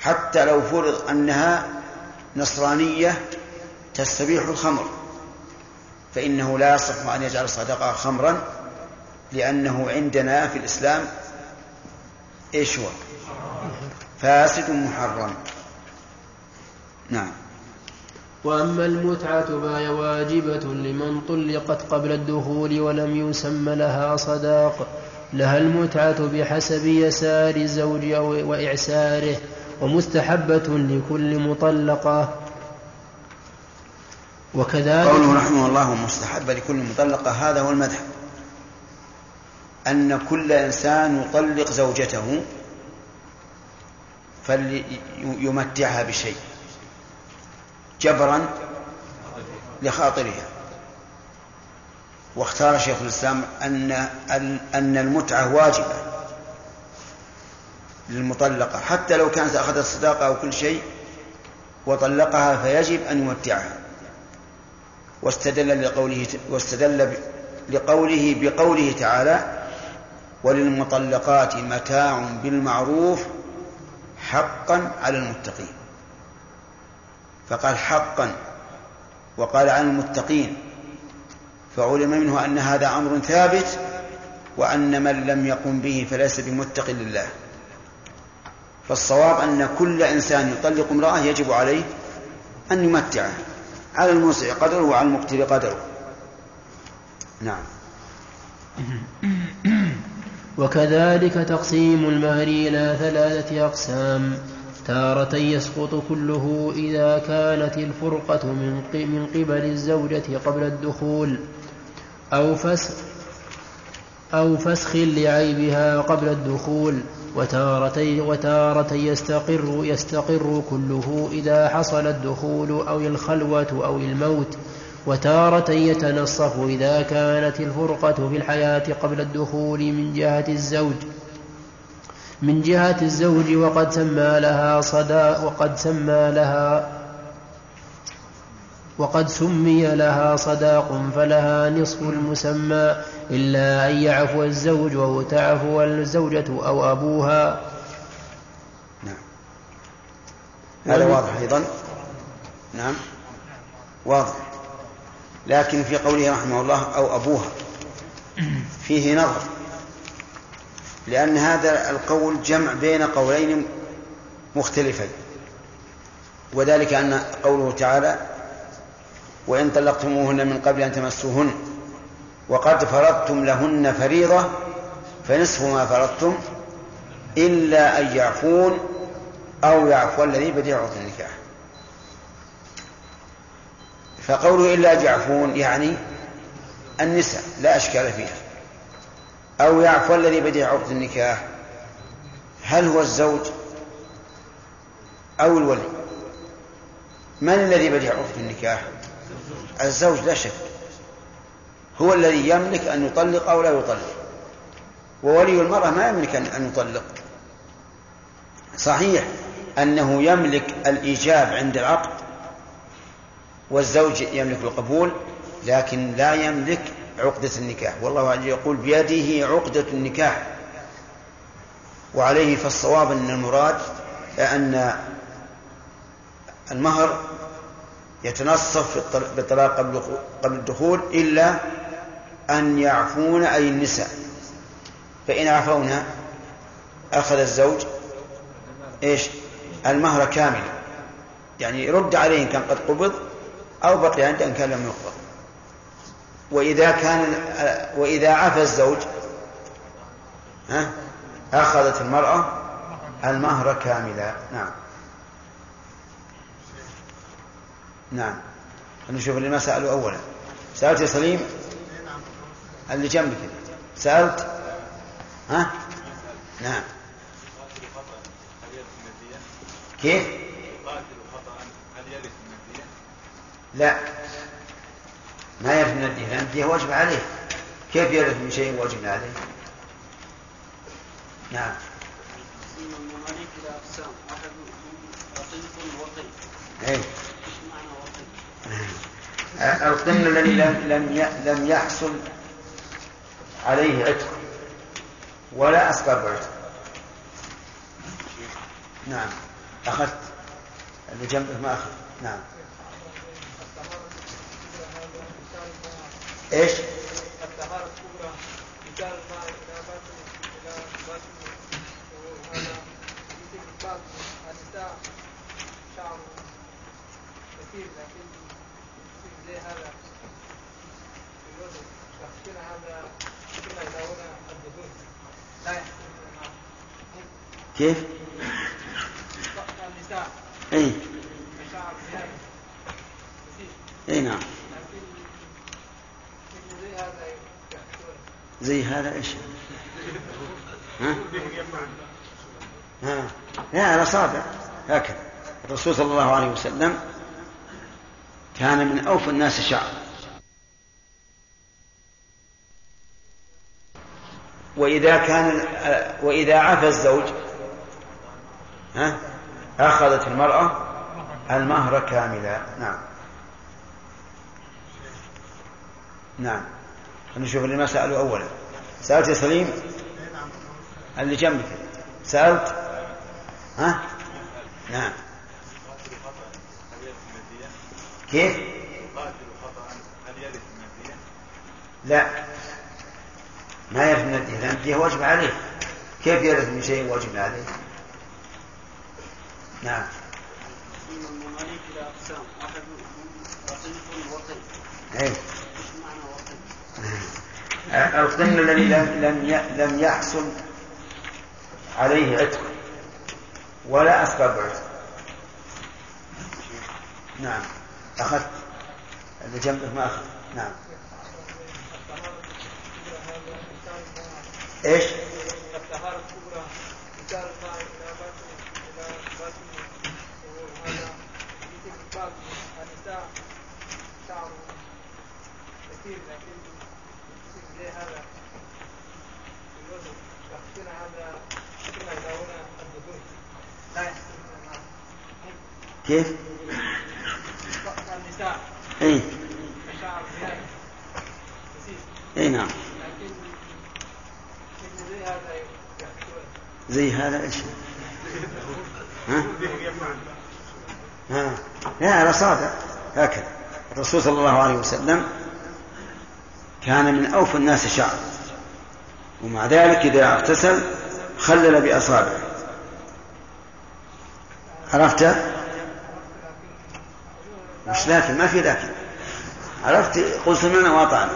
حتى لو فرض أنها نصرانية تستبيح الخمر فإنه لا يصح أن يجعل صدقها خمرا. لأنه عندنا في الإسلام إيش هو؟ فاسد محرم. نعم. وأما المتعة فهي واجبة لمن طلقت قبل الدخول ولم يسم لها صداق. لها المتعة بحسب يسار الزوج وإعساره ومستحبة لكل مطلقة. وكذلك قوله رحمه الله مستحب لكل مطلقة هذا هو المذهب أن كل إنسان يطلق زوجته فليمتعها بشيء جبرا لخاطرها. واختار شيخ الإسلام أن أن المتعة واجبة للمطلقة حتى لو كانت أخذت الصداقة أو كل شيء وطلقها فيجب أن يمتعها. واستدل لقوله واستدل لقوله بقوله تعالى وللمطلقات متاع بالمعروف حقا على المتقين. فقال حقا وقال على المتقين. فعلم منه أن هذا أمر ثابت وأن من لم يقم به فليس بمتق لله. فالصواب أن كل إنسان يطلق امرأة يجب عليه أن يمتعه على الموسع قدره وعلى المقتل قدره. نعم. وكذلك تقسيم المهر إلى ثلاثة أقسام. تارة يسقط كله إذا كانت الفرقة من قبل الزوجة قبل الدخول أو فسخ أو فسخ لعيبها قبل الدخول. وتارة وتارة يستقر يستقر كله إذا حصل الدخول أو الخلوة أو الموت. وتارة يتنصف إذا كانت الفرقة في الحياة قبل الدخول من جهة الزوج. من جهة الزوج وقد سمى لها صدا وقد سمى لها وقد سمي لها صداق فلها نصف المسمى إلا أن يعفو الزوج أو تعفو الزوجة أو أبوها. نعم. هذا واضح أيضا؟ نعم. واضح. لكن في قوله رحمه الله أو أبوها. فيه نظر. لأن هذا القول جمع بين قولين مختلفين. وذلك أن قوله تعالى وإن طلقتموهن من قبل أن تمسوهن وقد فرضتم لهن فريضة فنصف ما فرضتم إلا أن يعفون أو يعفو الذي بديع النكاح. فقوله إلا أن يعفون يعني النساء لا أشكال فيها. أو يعفو الذي بدأ عقد النكاح هل هو الزوج أو الولي؟ من الذي بدأ عقد النكاح؟ الزوج لا شك. هو الذي يملك أن يطلق أو لا يطلق. وولي المرأة ما يملك أن يطلق. صحيح أنه يملك الإيجاب عند العقد والزوج يملك القبول لكن لا يملك عقدة النكاح. والله عز يقول بيده عقدة النكاح. وعليه فالصواب أن المراد أن المهر يتنصف بالطلاق قبل الدخول إلا أن يعفون أي النساء. فإن عفونا أخذ الزوج إيش؟ المهر كامل. يعني رد عليه إن كان قد قبض أو بقي عنده إن كان لم يقبض وإذا كان وإذا عفى الزوج ها أخذت المرأة المهر كاملا. نعم. نعم. نشوف اللي ما سألوا أولا. سألت يا سليم؟ اللي جنبك. سألت؟ ها؟ نعم. كيف؟ لا. ما يرث من الدين لأن الدين واجب عليه. كيف يرث من شيء واجب عليه؟ نعم. وقيق؟ القن الذي لم لم لم يحصل عليه عتق ولا أسباب عتق. نعم. أخذت. اللي جنبك ما أخذ. نعم. إيش؟ الطهارة الكبرى مثال الماء إلى باطن إلى باطن وهذا مثل باطن النساء شعر كثير لكن زي هذا في هذا كما يداول الدهون لا كيف؟ النساء اي اي نعم لكن مثل زي هذا يحسن زي هذا إيش؟ ها؟ ها؟ لا على صابع. هكذا. الرسول صلى الله عليه وسلم كان من أوفى الناس شعر وإذا كان وإذا عفى الزوج ها؟ أخذت المرأة المهر كاملا. نعم. نعم. نشوف اللي ما سألوا أولا. سألت يا سليم؟ اللي جنبك. سألت؟ ها؟ نعم. كيف؟ لا. ما يرث من الدين. لأن الدين واجب عليه. كيف يرث من شيء واجب عليه؟ نعم. تقسيم المماليك إلى أقسام أحد رقيق وقيق أي إيش معنى القن الذي لم لم يحصل عليه عتق ولا أسباب عتق. نعم. أخذت. اللي جنبك ما أخذ نعم. إيش؟ الطهارة الكبرى مثال الماء إلى باطن إلى باطن وهذا مثل باطن النساء شعر كثير لكن يصير زي هذا في الوجه يحسن هذا كما يداول الدهون لا يحسن الماء كيف؟ كثير إي نعم زي هذا هذا إيش؟ ها؟ ها لا على صابع هكذا الرسول صلى الله عليه وسلم كان من أوفى الناس شعر ومع ذلك إذا اغتسل خلل بأصابعه. عرفت؟ مش لكن ما في لكن عرفت؟ قل سمعنا وأطعنا.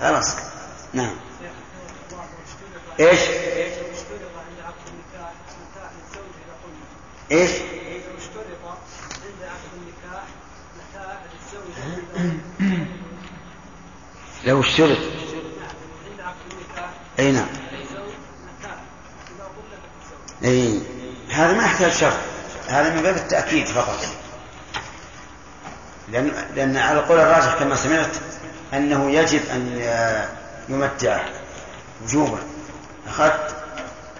خلاص. نعم. إيش؟ إيش؟ لو اشترط. أي نعم. أي. هذا ما يحتاج شرط. هذا من باب التأكيد فقط. لأن لأن على القول الراجح كما سمعت أنه يجب أن يمتع وجوبا أخذت؟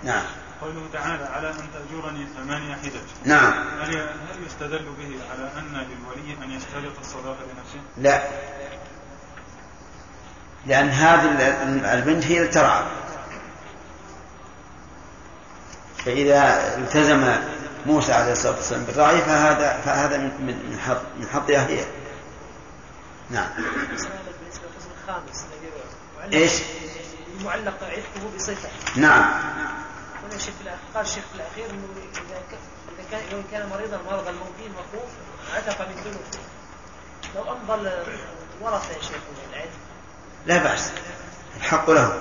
نعم. قوله تعالى على أن تأجرني ثمانية حجج. نعم. هل هل يستدل به على أن للولي أن يشترط الصداقة لنفسه؟ لا. لأن هذه البنت هي اللي ترعى فإذا التزم موسى عليه الصلاة والسلام بالرعي فهذا فهذا من من حظ من هي. نعم. إيش؟ المعلق عتقه بصفة. نعم. هنا الشيخ قال الشيخ في الأخير أنه إذا إذا كان لو كان مريضا مرض الموتين مخوف عتق من ذنوب. لو أمضى الورثة يا شيخ العتق. لا بأس. الحق له.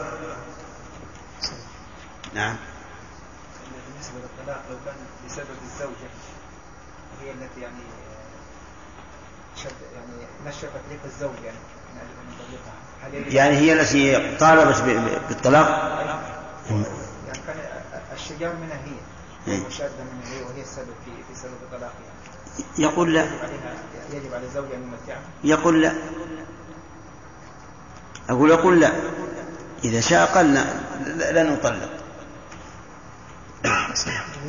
نعم. بالنسبة للطلاق لو كان بسبب الزوجة هي التي يعني شد يعني نشفت ريق الزوج يعني من يعني هي التي طالبت بالطلاق يعني كان الشجار منها هي المشادة منها هي وهي السبب في في سبب طلاقها يقول لا يجب على الزوج أن يمتعها يقول لا أقول يقول لا. إذا شاء قال لا, لا نطلق.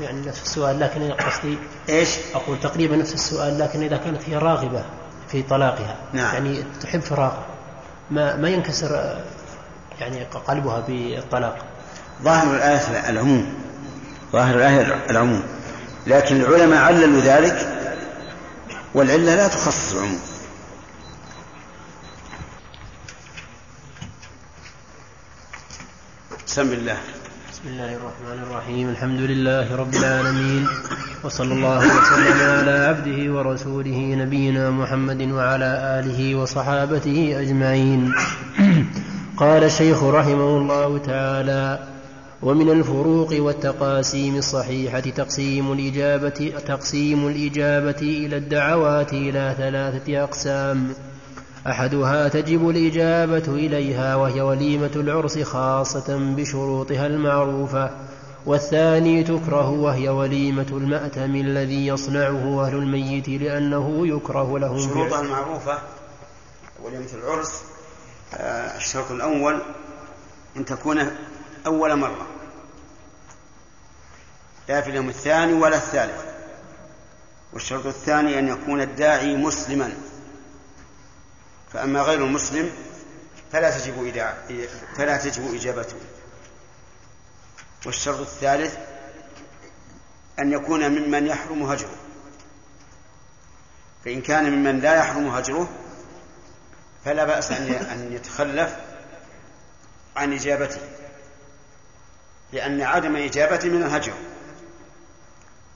يعني نفس السؤال لكن قصدي إيش؟ أقول تقريبا نفس السؤال لكن إذا كانت هي راغبة في طلاقها نعم. يعني تحب فراغ ما ما ينكسر يعني قلبها بالطلاق؟ ظاهر الآية العموم ظاهر الآية العموم. لكن العلماء عللوا ذلك والعلة لا تخصص العموم. بسم الله. بسم الله الرحمن الرحيم. الحمد لله رب العالمين وصلى الله وسلم على عبده ورسوله نبينا محمد وعلى آله وصحابته أجمعين. قال الشيخ رحمه الله تعالى ومن الفروق والتقاسيم الصحيحة تقسيم الإجابة تقسيم الإجابة إلى الدعوات إلى ثلاثة أقسام. أحدها تجب الإجابة إليها وهي وليمة العرس خاصة بشروطها المعروفة والثاني تكره وهي وليمة المأتم الذي يصنعه أهل الميت لأنه يكره لهم. شروطها المعروفة وليمة العرس الشرط الأول أن تكون أول مرة. لا في اليوم الثاني ولا الثالث. والشرط الثاني أن يكون الداعي مسلما. فأما غير المسلم فلا تجب فلا تجب إجابته. والشرط الثالث أن يكون ممن يحرم هجره. فإن كان ممن لا يحرم هجره فلا بأس أن يتخلف عن إجابته لأن عدم إجابته من الهجر.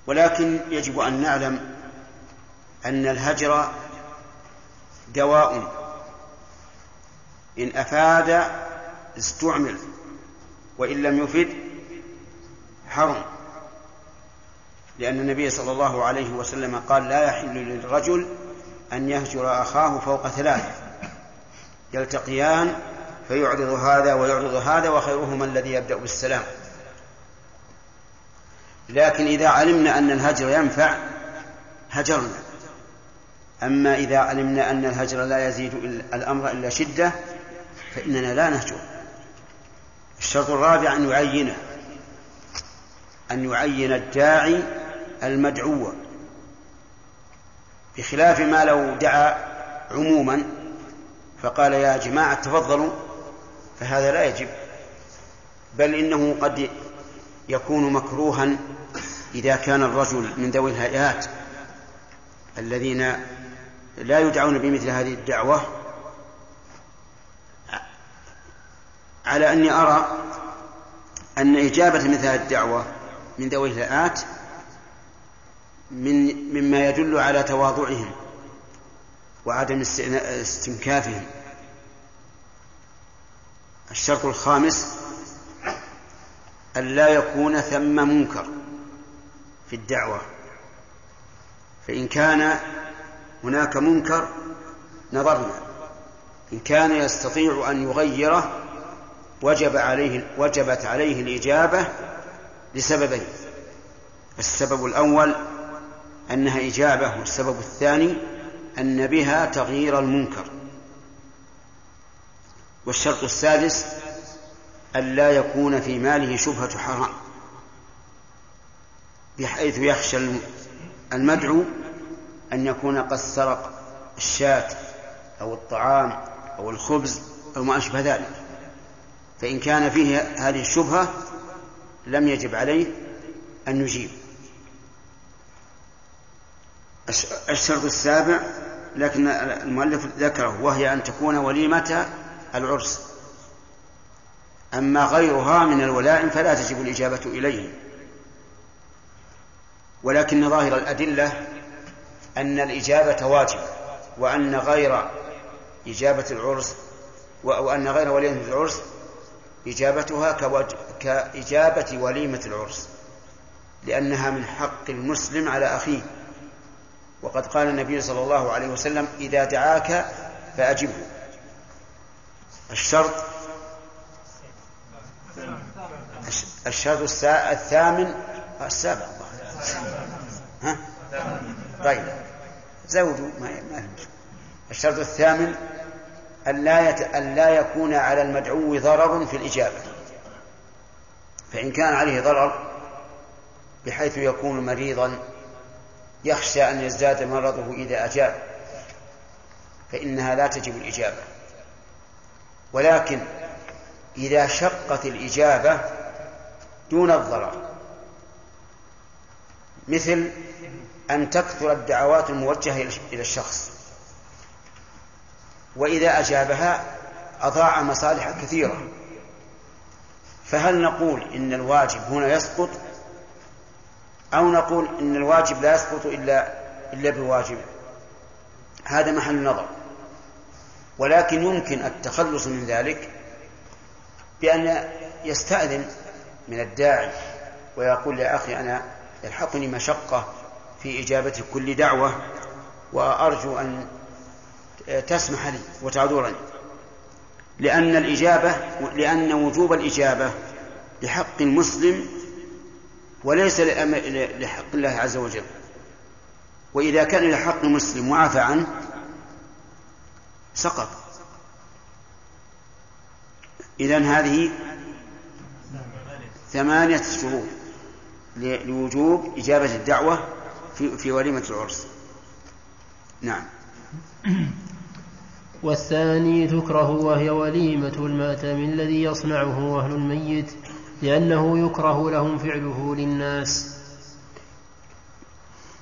ولكن يجب أن نعلم أن الهجر دواء إن أفاد استعمل وإن لم يفد حرم. لأن النبي صلى الله عليه وسلم قال لا يحل للرجل أن يهجر أخاه فوق ثلاث يلتقيان فيعرض هذا ويعرض هذا وخيرهما الذي يبدأ بالسلام. لكن إذا علمنا أن الهجر ينفع هجرنا. أما إذا علمنا أن الهجر لا يزيد الأمر إلا شدة فإننا لا نهجر الشرط الرابع أن يعينه أن يعين الداعي المدعو. بخلاف ما لو دعا عموما فقال يا جماعة تفضلوا فهذا لا يجب. بل إنه قد يكون مكروها إذا كان الرجل من ذوي الهيئات الذين لا يدعون بمثل هذه الدعوة على أني أرى أن إجابة مثل هذه الدعوة من ذوي الهيئات من مما يدل على تواضعهم وعدم استنكافهم. الشرط الخامس أن لا يكون ثم منكر في الدعوة. فإن كان هناك منكر نظرنا. إن كان يستطيع أن يغيره وجب عليه وجبت عليه الإجابة لسببين. السبب الأول أنها إجابة والسبب الثاني أن بها تغيير المنكر. والشرط السادس ألا يكون في ماله شبهة حرام بحيث يخشى المدعو أن يكون قد سرق الشاة أو الطعام أو الخبز أو ما أشبه ذلك. فإن كان فيه هذه الشبهة لم يجب عليه أن يجيب. الشرط السابع لكن المؤلف ذكره وهي أن تكون وليمة العرس. أما غيرها من الولائم فلا تجب الإجابة إليه. ولكن ظاهر الأدلة أن الإجابة واجب وأن غير إجابة العرس وأن غير وليمة العرس إجابتها كإجابة وليمة العرس لأنها من حق المسلم على أخيه. وقد قال النبي صلى الله عليه وسلم إذا دعاك فأجبه. الشرط الشرط الثامن السابع. ها؟ طيب. زوجوا ما ما الشرط الثامن أن لا يت... أن لا يكون على المدعو ضرر في الإجابة. فإن كان عليه ضرر بحيث يكون مريضا يخشى أن يزداد مرضه إذا أجاب. فإنها لا تجب الإجابة. ولكن إذا شقت الإجابة دون الضرر مثل أن تكثر الدعوات الموجهة إلى الشخص. وإذا أجابها أضاع مصالح كثيرة. فهل نقول إن الواجب هنا يسقط؟ أو نقول إن الواجب لا يسقط إلا إلا بواجب؟ هذا محل نظر. ولكن يمكن التخلص من ذلك بأن يستأذن من الداعي ويقول يا أخي أنا يلحقني مشقة في إجابة كل دعوة وأرجو أن تسمح لي وتعذرني. لأن الإجابة لأن وجوب الإجابة لحق المسلم وليس لحق الله عز وجل. وإذا كان لحق المسلم وعفى عنه سقط. إذن هذه ثمانية شروط لوجوب إجابة الدعوة في, في وليمة العرس. نعم. والثاني تكره وهي وليمة المأتم الذي يصنعه أهل الميت لأنه يكره لهم فعله للناس.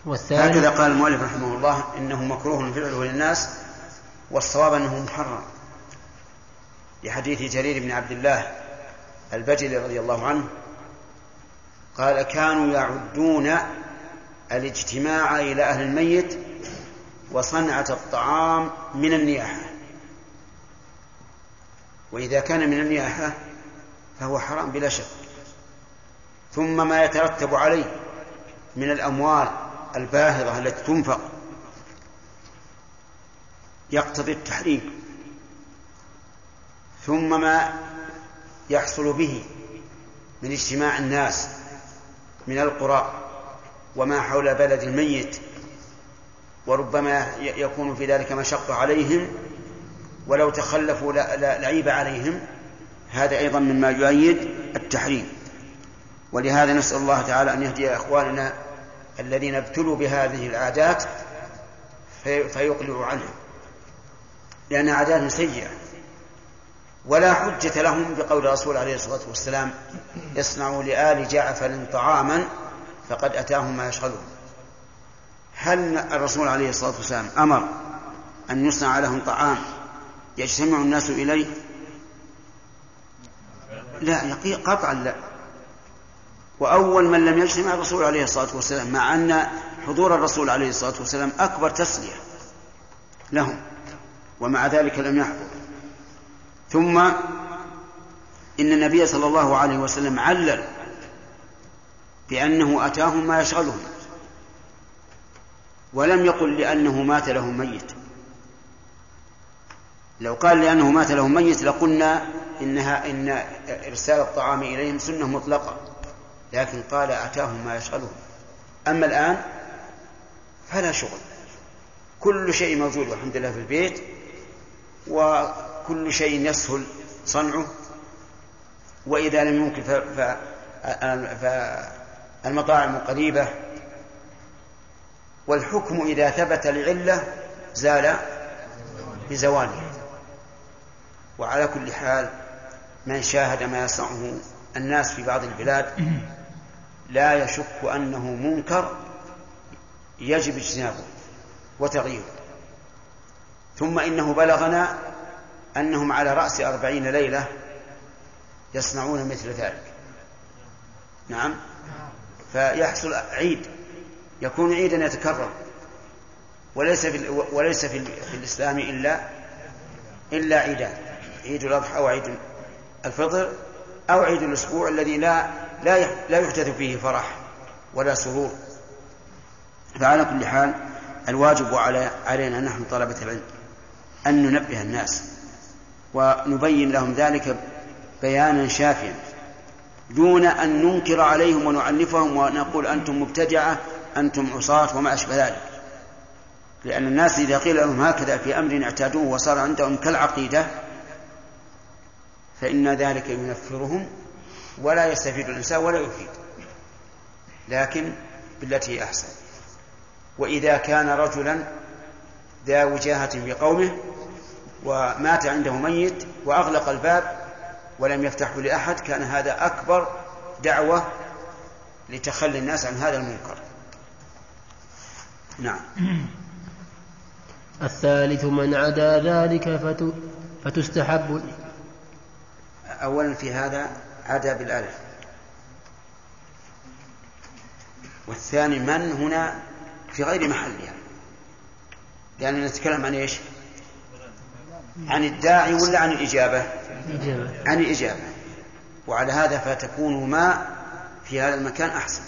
والثاني هكذا قال المؤلف رحمه الله إنه مكروه فعله للناس والصواب أنه محرم. لحديث جرير بن عبد الله البجلي رضي الله عنه قال كانوا يعدون الاجتماع إلى أهل الميت وصنعة الطعام من النياحة. وإذا كان من النياحة فهو حرام بلا شك. ثم ما يترتب عليه من الأموال الباهظة التي تنفق يقتضي التحريم. ثم ما يحصل به من اجتماع الناس من القرى وما حول بلد الميت وربما يكون في ذلك مشقة عليهم ولو تخلفوا لعيب عليهم. هذا أيضا مما يؤيد التحريم. ولهذا نسأل الله تعالى أن يهدي إخواننا الذين ابتلوا بهذه العادات فيقلعوا عنها. لأنها عادات سيئة. ولا حجة لهم بقول الرسول عليه الصلاة والسلام اصنعوا لآل جعفر طعاما فقد أتاهم ما يشغلهم هل الرسول عليه الصلاة والسلام أمر أن يصنع لهم طعام يجتمع الناس إليه؟ لا قطعا لا. وأول من لم يجتمع الرسول عليه الصلاة والسلام مع أن حضور الرسول عليه الصلاة والسلام أكبر تسلية لهم ومع ذلك لم يحضر. ثم إن النبي صلى الله عليه وسلم علل بأنه أتاهم ما يشغلهم. ولم يقل لأنه مات لهم ميت. لو قال لأنه مات له ميت لقلنا إنها إن إرسال الطعام إليهم سنة مطلقة. لكن قال أتاهم ما يشغلهم. أما الآن فلا شغل. كل شيء موجود والحمد لله في البيت وكل شيء يسهل صنعه. وإذا لم يمكن فالمطاعم قريبة والحكم إذا ثبت لعلة زال بزواله. وعلى كل حال من شاهد ما يصنعه الناس في بعض البلاد لا يشك أنه منكر يجب اجتنابه وتغييره. ثم إنه بلغنا أنهم على رأس أربعين ليلة يصنعون مثل ذلك. نعم؟ فيحصل عيد يكون عيدا يتكرر. وليس في وليس في, في الإسلام إلا إلا عيدان. عيد الأضحى وعيد الفطر أو عيد الأسبوع الذي لا لا لا يحدث فيه فرح ولا سرور. فعلى كل حال الواجب على علينا نحن طلبة العلم أن ننبه الناس ونبين لهم ذلك بيانا شافيا دون أن ننكر عليهم ونعنفهم ونقول أنتم مبتدعة أنتم عصاة وما أشبه ذلك. لأن الناس إذا قيل لهم هكذا في أمر اعتادوه وصار عندهم كالعقيدة فإن ذلك ينفرهم ولا يستفيد الإنسان ولا يفيد. لكن بالتي أحسن. وإذا كان رجلا ذا وجاهة بقومه ومات عنده ميت وأغلق الباب ولم يفتحه لأحد كان هذا أكبر دعوة لتخلي الناس عن هذا المنكر. نعم. الثالث من عدا ذلك فتستحب أولا في هذا عدا بالألف. والثاني من هنا في غير محلها. لأننا نتكلم عن إيش؟ عن الداعي ولا عن الإجابة. عن الإجابة. وعلى هذا فتكون ما في هذا المكان أحسن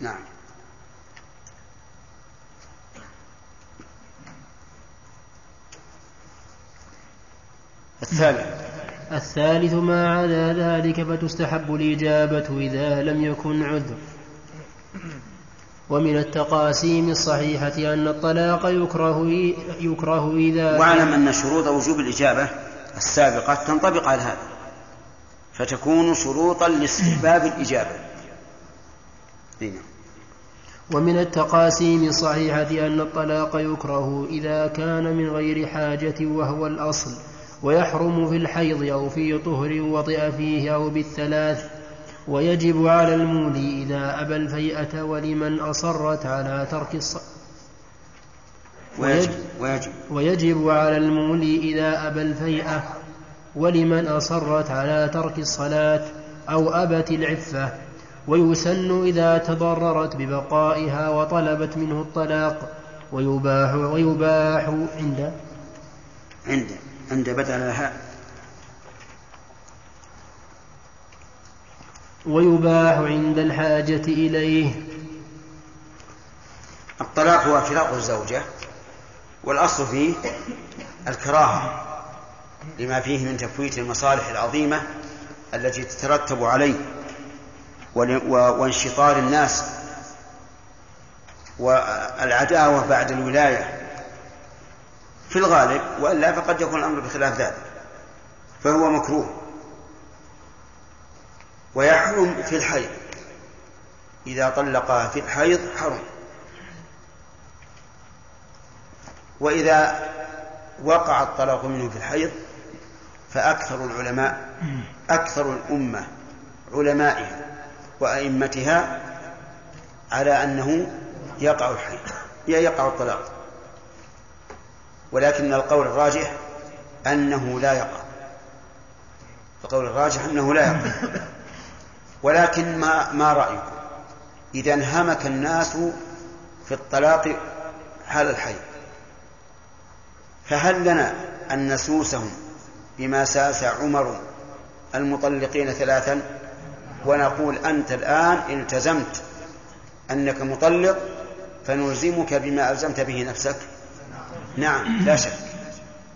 نعم الثالث. الثالث ما عدا ذلك فتستحب الإجابة إذا لم يكن عذر. ومن التقاسيم الصحيحة أن الطلاق يكره يكره إذا واعلم أن شروط وجوب الإجابة السابقة تنطبق على هذا. فتكون شروطا لاستحباب الإجابة. هنا. ومن التقاسيم الصحيحة أن الطلاق يكره إذا كان من غير حاجة وهو الأصل. ويحرم في الحيض أو في طهر وطئ فيه أو بالثلاث ويجب على المولي إذا أبى الفيئة ولمن أصرت على ترك الصلاة ويجب, ويجب, ويجب على المولي إذا أبى الفيئة ولمن أصرت على ترك الصلاة أو أبت العفة ويسن إذا تضررت ببقائها وطلبت منه الطلاق ويباح ويباح عند؟ عند. عند بدل الهاء ويباح عند الحاجة إليه. الطلاق هو فراق الزوجة والأصل فيه الكراهة لما فيه من تفويت المصالح العظيمة التي تترتب عليه وانشطار الناس والعداوة بعد الولاية. في الغالب وإلا فقد يكون الأمر بخلاف ذلك فهو مكروه. ويحرم في الحيض. إذا طلقها في الحيض حرم. وإذا وقع الطلاق منه في الحيض فأكثر العلماء أكثر الأمة علمائها وأئمتها على أنه يقع الحيض يقع الطلاق. ولكن القول الراجح أنه لا يقع. القول الراجح أنه لا يقع. ولكن ما ما رأيكم؟ إذا انهمك الناس في الطلاق حال الحي. فهل لنا أن نسوسهم بما ساس عمر المطلقين ثلاثا ونقول أنت الآن التزمت أنك مطلق فنلزمك بما ألزمت به نفسك؟ نعم. لا شك.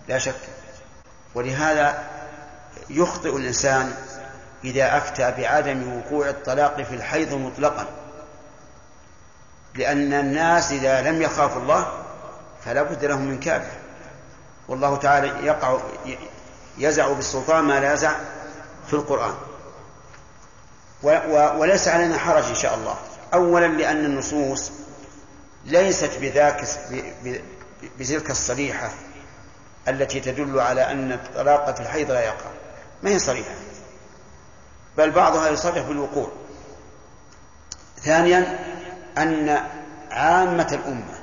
لا شك. ولهذا يخطئ الإنسان إذا أفتى بعدم وقوع الطلاق في الحيض مطلقا. لأن الناس إذا لم يخافوا الله فلا بد لهم من كافر والله تعالى يقع يزع بالسلطان ما لا يزع في القرآن. وليس علينا حرج إن شاء الله. أولا لأن النصوص ليست بذاك بتلك الصريحة التي تدل على أن الطلاق في الحيض لا يقع. ما هي صريحة؟ بل بعضها يصرح بالوقوع. ثانيا أن عامة الأمة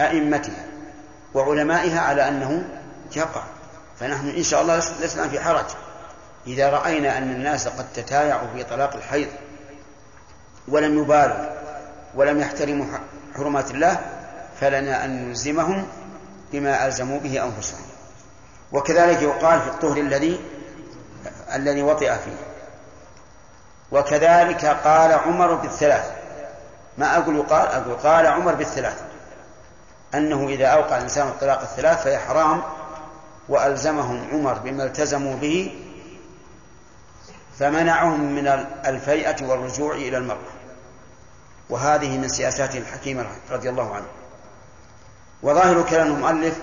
أئمتها وعلمائها على أنه يقع. فنحن إن شاء الله لسنا في حرج. إذا رأينا أن الناس قد تتايعوا في طلاق الحيض ولم يبالوا ولم يحترموا حرمات الله فلنا أن نلزمهم بما ألزموا به أنفسهم. وكذلك يقال في الطهر الذي الذي وطئ فيه. وكذلك قال عمر بالثلاث. ما أقول قال أقول قال عمر بالثلاث. أنه إذا أوقع الإنسان الطلاق الثلاث فهي حرام وألزمهم عمر بما التزموا به فمنعهم من الفيئة والرجوع إلى المرأة. وهذه من سياساته الحكيمة رضي الله عنه. وظاهر كلام المؤلف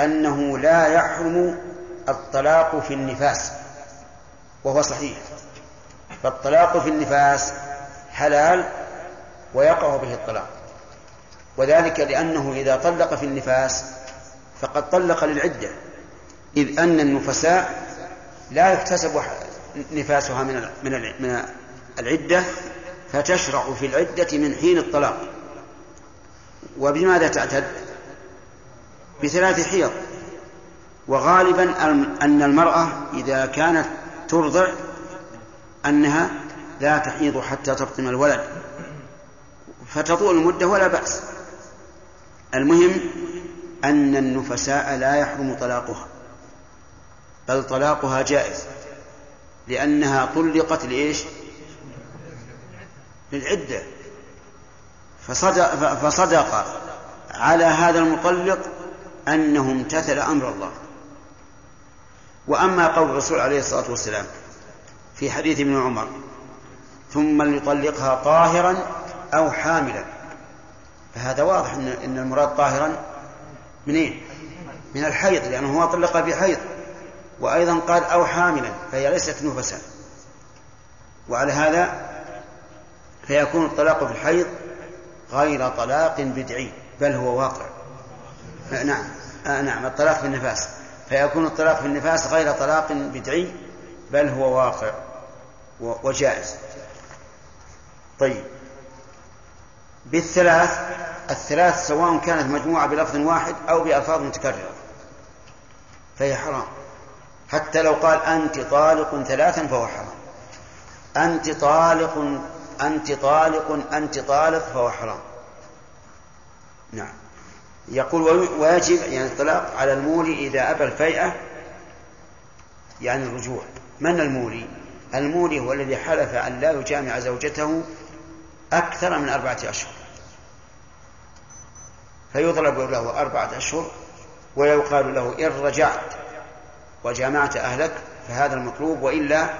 أنه لا يحرم الطلاق في النفاس وهو صحيح. فالطلاق في النفاس حلال ويقع به الطلاق. وذلك لأنه إذا طلق في النفاس فقد طلق للعدة إذ أن النفساء لا يكتسب نفاسها من من العدة فتشرع في العدة من حين الطلاق. وبماذا تعتد؟ بثلاث حيض. وغالبا أن المرأة إذا كانت ترضع أنها لا تحيض حتى تفطم الولد. فتطول المدة ولا بأس. المهم أن النفساء لا يحرم طلاقها بل طلاقها جائز لأنها طلقت لإيش؟ للعدة. فصدق, فصدق على هذا المطلق أنه امتثل أمر الله. وأما قول الرسول عليه الصلاة والسلام في حديث ابن عمر ثم ليطلقها طاهرا أو حاملا. فهذا واضح أن المراد طاهرا منين؟ من الحيض لأنه هو طلق بحيض وأيضا قال أو حاملا فهي ليست نفسا. وعلى هذا فيكون الطلاق في الحيض غير طلاق بدعي بل هو واقع. نعم. آه نعم الطلاق في النفاس. فيكون الطلاق في النفاس غير طلاق بدعي بل هو واقع وجائز. طيب. بالثلاث الثلاث سواء كانت مجموعة بلفظ واحد أو بألفاظ متكررة. فهي حرام. حتى لو قال أنت طالق ثلاثا فهو حرام. أنت طالق أنت طالق أنت طالق فهو حرام. نعم. يقول ويجب يعني الطلاق على المولي إذا أبى الفيئة يعني الرجوع. من المولي؟ المولي هو الذي حلف أن لا يجامع زوجته أكثر من أربعة أشهر. فيضرب له أربعة أشهر ويقال له إن رجعت وجامعت أهلك فهذا المطلوب وإلا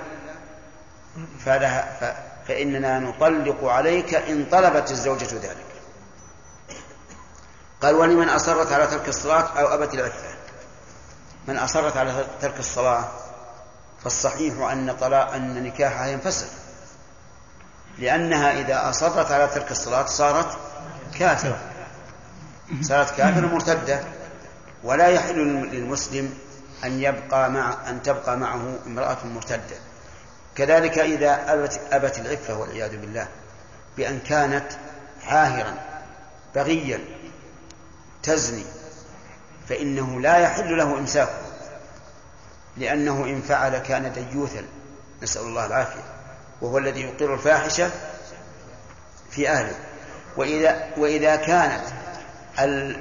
فلها فإننا نطلق عليك إن طلبت الزوجة ذلك. قال ولمن أصرت على ترك الصلاة أو أبت العفة من أصرت على ترك الصلاة فالصحيح أن طلاق أن نكاحها ينفسخ لأنها إذا أصرت على ترك الصلاة صارت كافرة. صارت كافرة مرتدة. ولا يحل للمسلم أن يبقى مع أن تبقى معه امرأة مرتدة. كذلك إذا أبت, أبت العفة والعياذ بالله بأن كانت عاهرا بغيا تزني فإنه لا يحل له إمساكه لأنه إن فعل كان ديوثا نسأل الله العافية وهو الذي يقر الفاحشة في أهله. وإذا وإذا كانت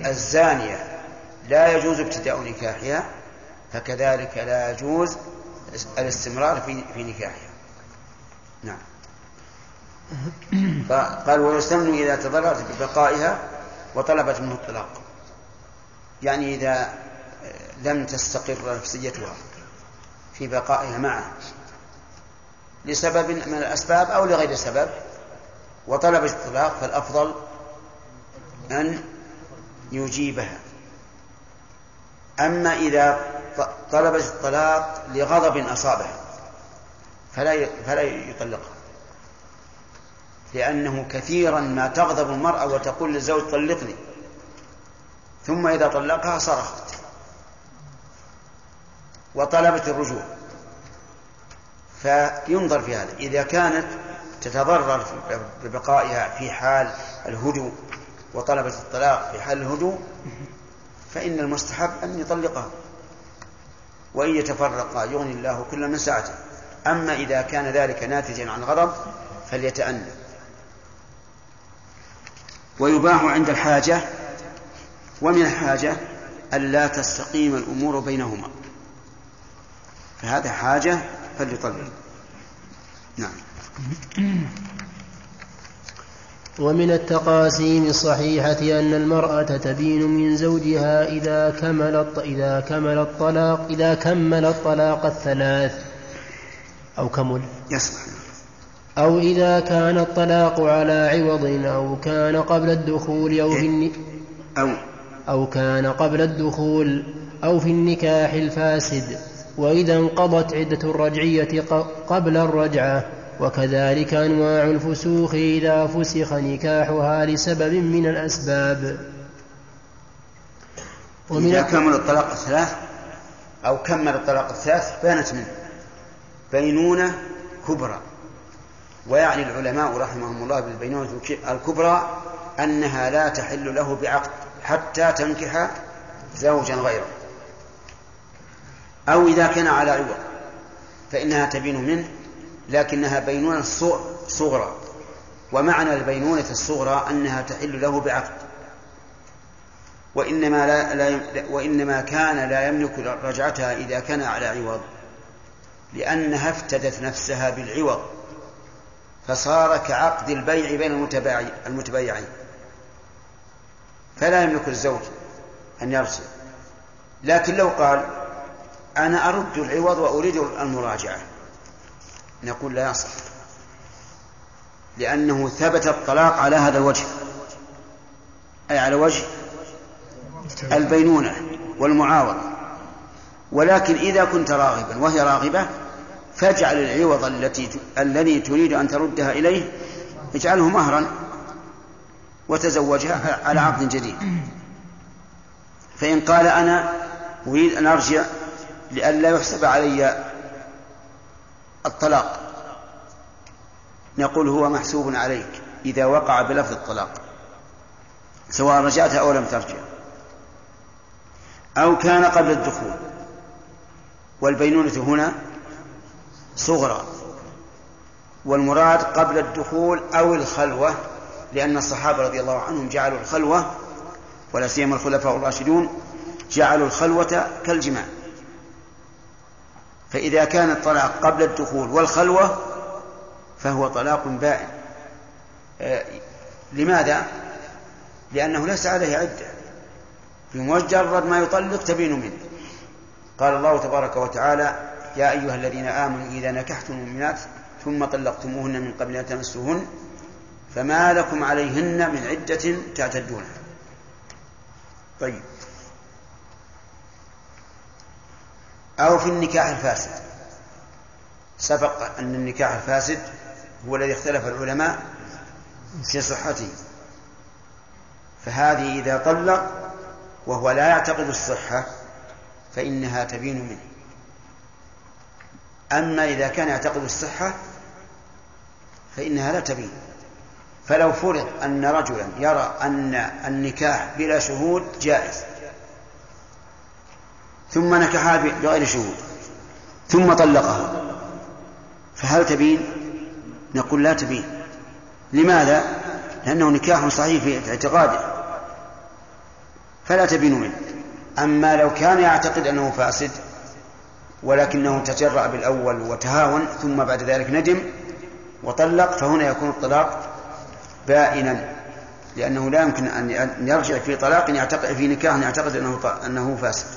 الزانية لا يجوز ابتداء نكاحها فكذلك لا يجوز الاستمرار في في نكاحها. نعم. قال ويستمن إذا تضررت ببقائها وطلبت منه الطلاق. يعني إذا لم تستقر نفسيتها في بقائها معه لسبب من الأسباب أو لغير سبب وطلبت الطلاق فالأفضل أن يجيبها. أما إذا طلبت الطلاق لغضب أصابها فلا فلا يطلقها لأنه كثيرا ما تغضب المرأة وتقول للزوج طلقني. ثم إذا طلقها صرخت. وطلبت الرجوع. فينظر في هذا. إذا كانت تتضرر ببقائها في حال الهدوء وطلبت الطلاق في حال الهدوء فإن المستحب أن يطلقها. وإن يتفرقا يغني الله كل من سعته أما إذا كان ذلك ناتجا عن غضب فليتأنى ويباح عند الحاجة ومن الحاجة ألا تستقيم الأمور بينهما. فهذا حاجة فليطلق نعم. ومن التقاسيم الصحيحة أن المرأة تبين من زوجها إذا كمل إذا كمل الطلاق إذا كمل الطلاق الثلاث. أو كمل. يصلح أو إذا كان الطلاق على عوض أو كان قبل الدخول أو في الن... أو أو كان قبل الدخول أو في النكاح الفاسد وإذا انقضت عدة الرجعية قبل الرجعة وكذلك أنواع الفسوخ إذا فسخ نكاحها لسبب من الأسباب. ومن إذا كمل الطلاق الثلاث أو كمل الطلاق الثلاث بانت منه بينونة كبرى. ويعني العلماء رحمهم الله بالبينونة الكبرى أنها لا تحل له بعقد. حتى تنكح زوجا غيره. أو إذا كان على عوض فإنها تبين منه لكنها بينونة صغرى. ومعنى البينونة الصغرى أنها تحل له بعقد. وإنما لا, لا وإنما كان لا يملك رجعتها إذا كان على عوض لأنها افتدت نفسها بالعوض فصار كعقد البيع بين المتبايعين. فلا يملك الزوج أن يرسل لكن لو قال أنا أرد العوض وأريد المراجعة. نقول لا يصح. لأنه ثبت الطلاق على هذا الوجه. أي على وجه البينونة والمعاوضة. ولكن إذا كنت راغبا وهي راغبة فاجعل العوض التي الذي تريد أن تردها إليه اجعله مهرا. وتزوجها على عقد جديد. فإن قال أنا أريد أن أرجع لئلا يحسب علي الطلاق. نقول هو محسوب عليك إذا وقع بلفظ الطلاق. سواء رجعت أو لم ترجع. أو كان قبل الدخول. والبينونة هنا صغرى. والمراد قبل الدخول أو الخلوة لأن الصحابة رضي الله عنهم جعلوا الخلوة ولا سيما الخلفاء الراشدون جعلوا الخلوة كالجماع فإذا كان الطلاق قبل الدخول والخلوة فهو طلاق بائن. آه، لماذا؟ لأنه ليس عليه عدة. بمجرد ما يطلق تبين منه. قال الله تبارك وتعالى يا أيها الذين آمنوا إذا نكحتم المؤمنات ثم طلقتموهن من قبل أن تمسوهن فما لكم عليهن من عدة تعتدونها. طيب. أو في النكاح الفاسد. سبق أن النكاح الفاسد هو الذي اختلف العلماء في صحته. فهذه إذا طلق وهو لا يعتقد الصحة فإنها تبين منه. أما إذا كان يعتقد الصحة فإنها لا تبين. فلو فرض أن رجلا يرى أن النكاح بلا شهود جائز ثم نكحها بغير شهود ثم طلقها فهل تبين؟ نقول لا تبين لماذا؟ لأنه نكاح صحيح في اعتقاده فلا تبين منه أما لو كان يعتقد أنه فاسد ولكنه تجرأ بالأول وتهاون ثم بعد ذلك ندم وطلق فهنا يكون الطلاق بائنا لأنه لا يمكن أن يرجع في طلاق يعتقد في نكاح يعتقد أنه أنه فاسد.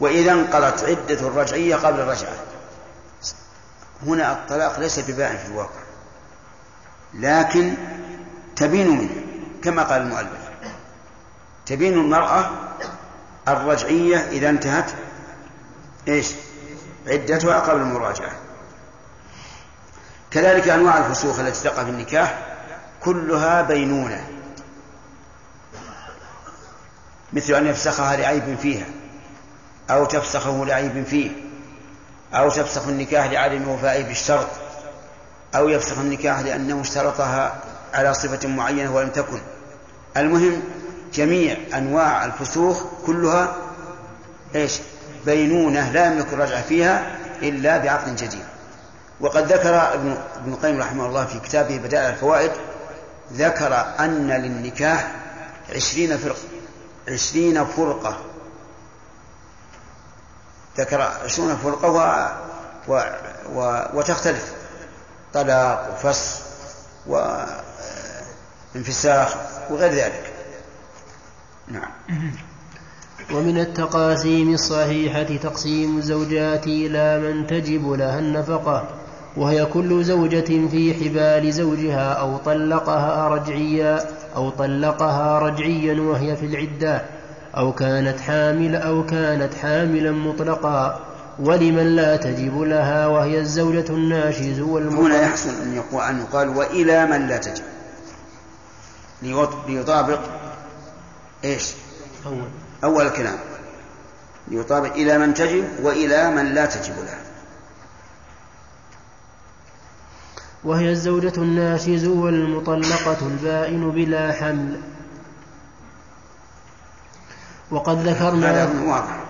وإذا انقضت عدة الرجعية قبل الرجعة. هنا الطلاق ليس ببائن في الواقع. لكن تبين منه كما قال المؤلف. تبين المرأة الرجعية إذا انتهت إيش؟ عدتها قبل المراجعة. كذلك أنواع الفسوق التي تقع في النكاح كلها بينونة. مثل أن يفسخها لعيب فيها أو تفسخه لعيب فيه أو تفسخ النكاح لعدم وفائه بالشرط أو يفسخ النكاح لأنه اشترطها على صفة معينة ولم تكن. المهم جميع أنواع الفسوخ كلها إيش؟ بينونة لا يملك الرجعة فيها إلا بعقد جديد. وقد ذكر ابن ابن القيم رحمه الله في كتابه بدائع الفوائد ذكر أن للنكاح عشرين فرقة عشرين فرقة. ذكر عشرون فرقة و... و... و... وتختلف. طلاق وفصل وانفساخ وغير ذلك. نعم. ومن التقاسيم الصحيحة تقسيم الزوجات إلى من تجب لها النفقة. وهي كل زوجة في حبال زوجها أو طلقها رجعيا أو طلقها رجعيا وهي في العدة أو كانت حامل أو كانت حاملا مطلقا. ولمن لا تجب لها وهي الزوجة الناشز والمطلق. هنا يحسن أن يقال, أن يقال وإلى من لا تجب. ليطابق إيش؟ أول. أول الكلام. ليطابق إلى من تجب وإلى من لا تجب لها. وهي الزوجة الناشز والمطلقة البائن بلا حمل. وقد ذكرنا هذا واضح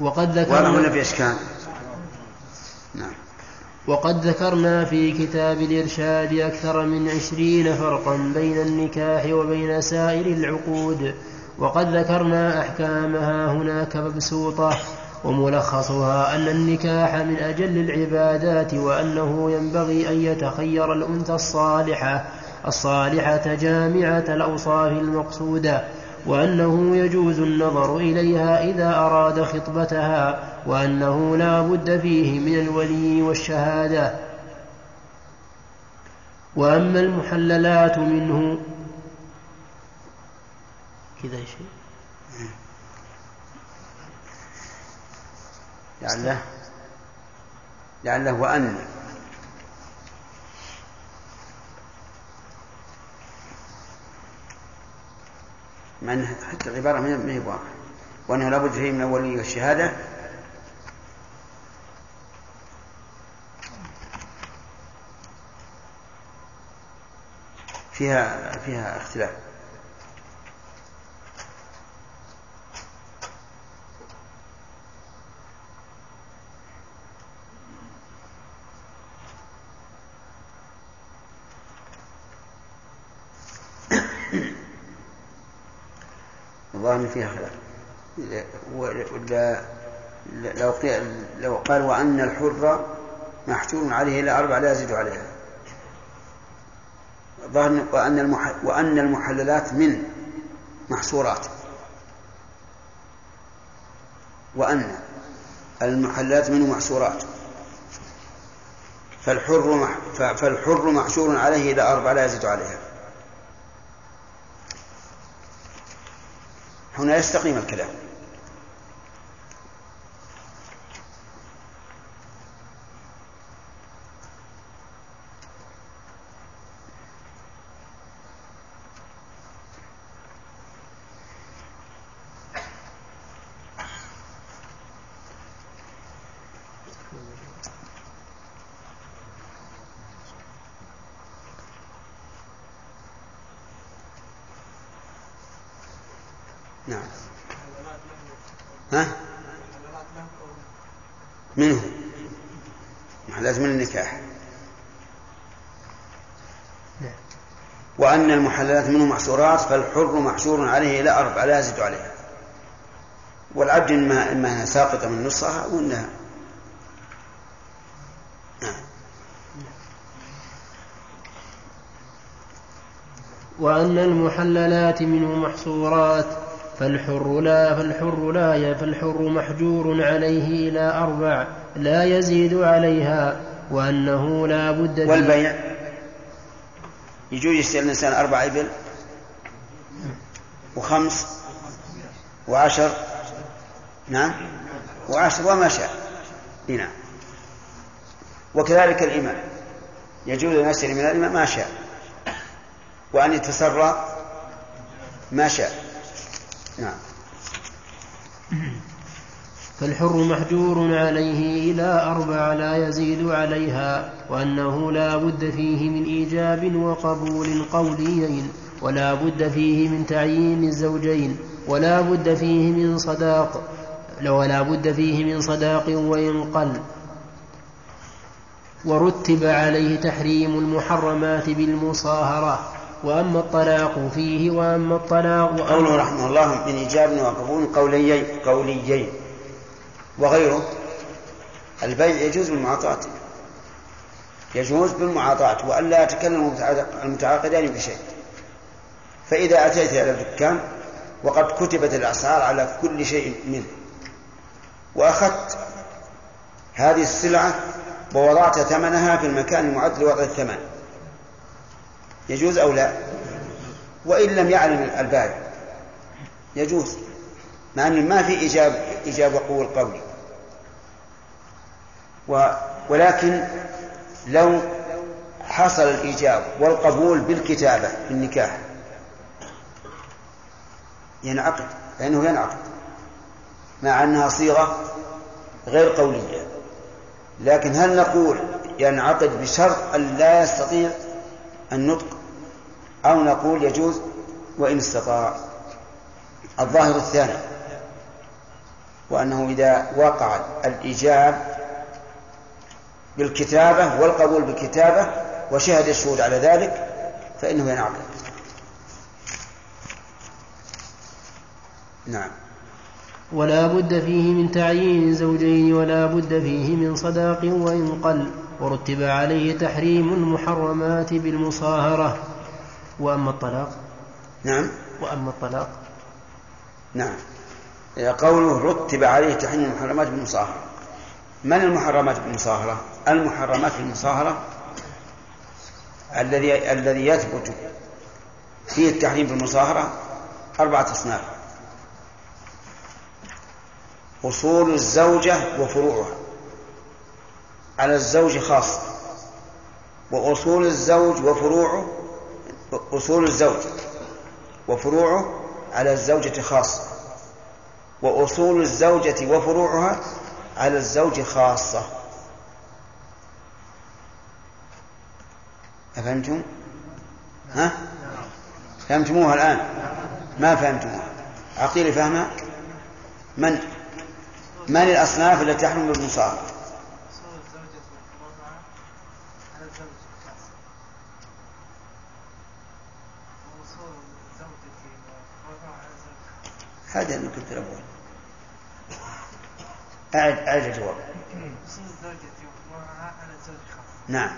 وقد ذكرنا واضح ولا في إشكال؟ نعم. وقد ذكرنا في كتاب الإرشاد أكثر من عشرين فرقا بين النكاح وبين سائر العقود. وقد ذكرنا أحكامها هناك مبسوطة. وملخصها أن النكاح من أجل العبادات وأنه ينبغي أن يتخير الأنثى الصالحة الصالحة جامعة الأوصاف المقصودة وأنه يجوز النظر إليها إذا أراد خطبتها وأنه لا بد فيه من الولي والشهادة. وأما المحللات منه كذا شيء لعله لعله وأن. مع حتى العبارة ما هي واضحة. وأنه لابد فيه من الولي والشهادة. فيها فيها اختلاف الظاهر فيها خلاف لو لو قال وأن الحر محجور عليه إلى أربع لا يزيد عليها ظاهر وأن. وأن المحللات من محصورات وأن المحللات منه محصورات فالحر. فالحر محشور عليه إلى أربع لا يزيد عليها هنا يستقيم الكلام. وأن المحللات منه محصورات فالحر محشور عليه إلى أربع لا يزيد عليها. والعبد إما إما ساقطة من نصها أو أنها وأن المحللات منه محصورات فالحر لا فالحر لا فالحر محجور عليه إلى أربع لا يزيد عليها وأنه لا بد والبيع يجوز يشتري الإنسان أربع إبل وخمس وعشر. نعم. وعشر وما شاء. نعم. وكذلك الإمام يجوز أن يشتري من الإمام ما شاء. وأن يتسرى ما شاء. نعم. فالحر محجور عليه إلى أربع لا يزيد عليها وأنه لا بد فيه من إيجاب وقبول قوليين ولا بد فيه من تعيين الزوجين ولا بد فيه من صداق ولا بد فيه من صداق وإن قل. ورتب عليه تحريم المحرمات بالمصاهرة وأما الطلاق فيه وأما الطلاق قوله رحمه الله من إيجاب وقبول قوليين قوليين. وغيره. البيع يجوز بالمعاطاة. يجوز بالمعاطاة وألا يتكلم المتعاقدان بشيء. فإذا أتيت إلى الدكان وقد كتبت الأسعار على كل شيء منه. وأخذت هذه السلعة ووضعت ثمنها في المكان المعد لوضع الثمن. يجوز أو لا؟ وإن لم يعلم البائع يجوز. مع أن ما في إجاب إجابة قول قولي. و ولكن لو حصل الإيجاب والقبول بالكتابة في النكاح ينعقد فإنه ينعقد. مع أنها صيغة غير قولية. لكن هل نقول ينعقد بشرط أن لا يستطيع النطق؟ أو نقول يجوز وإن استطاع؟ الظاهر الثاني وأنه إذا وقع الإيجاب بالكتابة والقبول بالكتابة وشهد الشهود على ذلك فإنه ينعقد. نعم. ولا بد فيه من تعيين زوجين ولا بد فيه من صداق وإن قل ورتب عليه تحريم المحرمات بالمصاهرة. وأما الطلاق؟ نعم. وأما الطلاق؟ نعم. قوله رتب عليه تحريم المحرمات بالمصاهرة. من المحرمات بالمصاهرة؟ المحرمات بالمصاهرة الذي الذي يثبت فيه التحريم بالمصاهرة أربعة أصناف. أصول الزوجة وفروعها. على الزوج خاصة وأصول الزوج وفروعه أصول الزوج وفروعه على الزوجة خاصة وأصول الزوجة وفروعها على الزوج خاصة أفهمتم؟ ها؟ فهمتموها الآن؟ ما فهمتموها عقيل فهمها؟ من؟ من الأصناف التي تحمل بالمصاهرة؟ هذا اللي كنت الأول أعد أعد الجواب. نعم.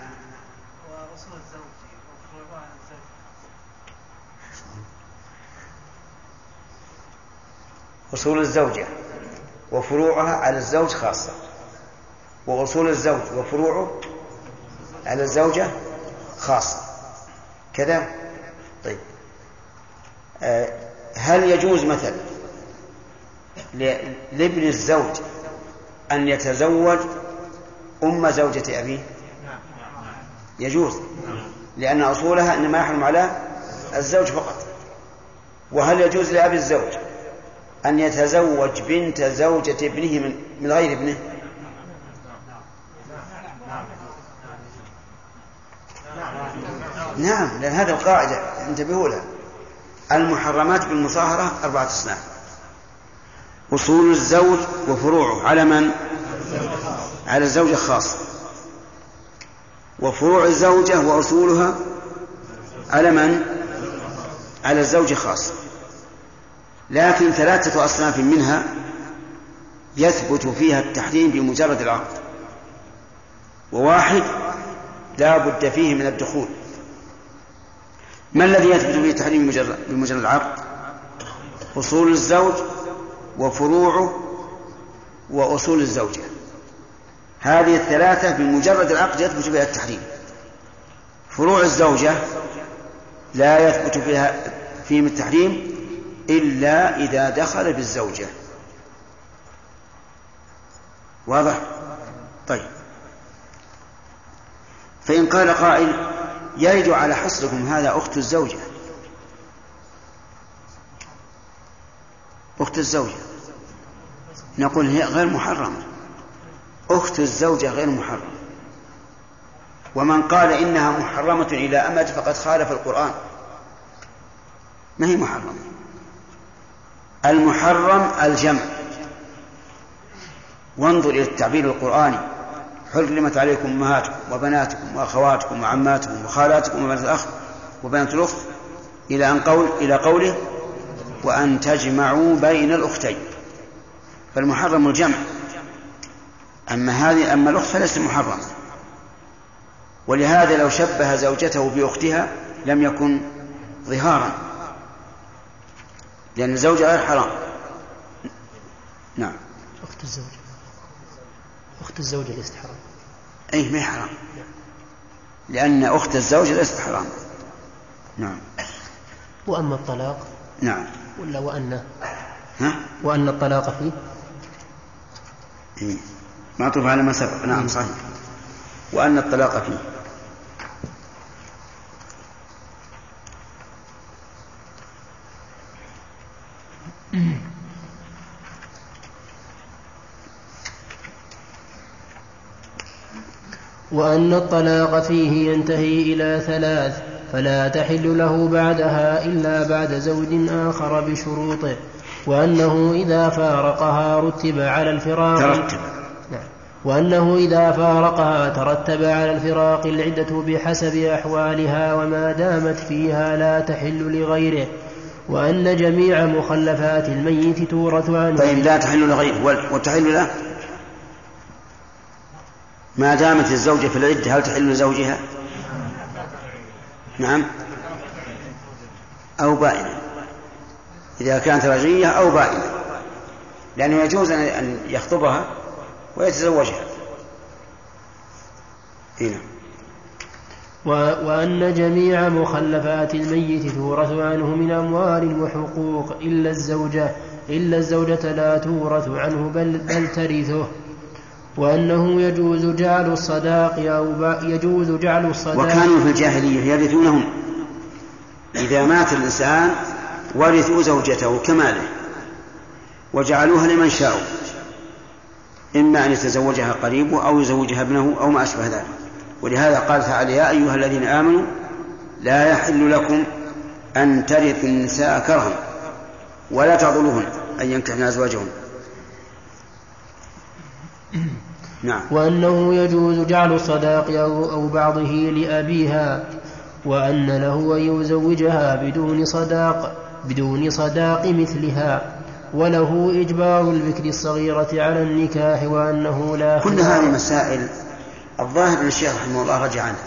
الزوج أصول الزوجة وفروعها على الزوج خاصة. وأصول الزوج وفروعه على الزوجة خاصة. كذا؟ طيب. آه هل يجوز مثلا لابن الزوج أن يتزوج أم زوجة أبيه؟ يجوز لأن أصولها إنما يحرم على الزوج فقط. وهل يجوز لأبي الزوج أن يتزوج بنت زوجة ابنه من, من غير ابنه؟ نعم لأن هذه القاعدة انتبهوا لها المحرمات بالمصاهرة أربعة أصناف. أصول الزوج وفروعه. على من؟ على الزوجة خاصة وفروع الزوجة وأصولها على من؟ على الزوج خاصة لكن ثلاثة أصناف منها يثبت فيها التحريم بمجرد العقد. وواحد لا بد فيه من الدخول. ما الذي يثبت به التحريم بمجرد العقد؟ أصول الزوج وفروعه وأصول الزوجة. هذه الثلاثة بمجرد العقد يثبت بها التحريم. فروع الزوجة لا يثبت فيها فيهم التحريم إلا إذا دخل بالزوجة. واضح؟ طيب. فإن قال قائل يرد على حصركم هذا أخت الزوجة. أخت الزوجة. نقول هي غير محرمة. أخت الزوجة غير محرمة ومن قال إنها محرمة إلى أمد فقد خالف القرآن. ما هي محرمة؟ المحرم الجمع. وانظر إلى التعبير القرآني. حرمت عليكم أمهاتكم وبناتكم وأخواتكم وعماتكم وخالاتكم وبنات الأخ وبنات الأخت إلى أن قول إلى قوله وأن تجمعوا بين الأختين فالمحرم الجمع. أما هذه أما الأخت فليست محرمة. ولهذا لو شبه زوجته بأختها لم يكن ظهارا. لأن الزوجة غير حرام. نعم. أخت الزوجة أخت الزوجة ليست حرام. أي ما هي حرام. لأن أخت الزوجة ليست حرام. نعم. وأما الطلاق؟ نعم. ولا وأن؟ ها؟ وأن الطلاق فيه. معطوف على ما سبق نعم صحيح. وأن الطلاق فيه. وأن الطلاق فيه ينتهي إلى ثلاث فلا تحل له بعدها إلا بعد زوج آخر بشروطه. وأنه إذا فارقها رتب على الفراق ترتب. نعم. وأنه إذا فارقها ترتب على الفراق العدة بحسب أحوالها وما دامت فيها لا تحل لغيره وأن جميع مخلفات الميت تورث عنه. طيب لا تحل لغيره. وتحل له؟ ما دامت الزوجة في العدة هل تحل لزوجها؟ نعم. أو بائنة إذا كانت رجعية أو بائنة. لأنه يجوز أن- يخطبها ويتزوجها. هنا و- وأن جميع مخلفات الميت تورث عنه من أموال وحقوق إلا الزوجة إلا الزوجة لا تورث عنه بل, بل ترثه. وأنه يجوز جعل الصداق أو يجوز جعل الصداق وكانوا في الجاهلية يرثونهم. إذا مات الإنسان ورثوا زوجته كماله وجعلوها لمن شاءوا إما أن يتزوجها قريبه أو يزوجها ابنه أو ما أشبه ذلك. ولهذا قال تعالى يا أيها الذين آمنوا لا يحل لكم أن ترثوا النساء كرها ولا تعضلوهن أن ينكحن أزواجهن. نعم. وأنه يجوز جعل الصداق أو, بعضه لأبيها وأن له أن يزوجها بدون صداق. بدون صداق مثلها وله إجبار البكر الصغيرة على النكاح وأنه لا كل هذه المسائل الظاهر أن الشيخ رحمه الله رجع عنها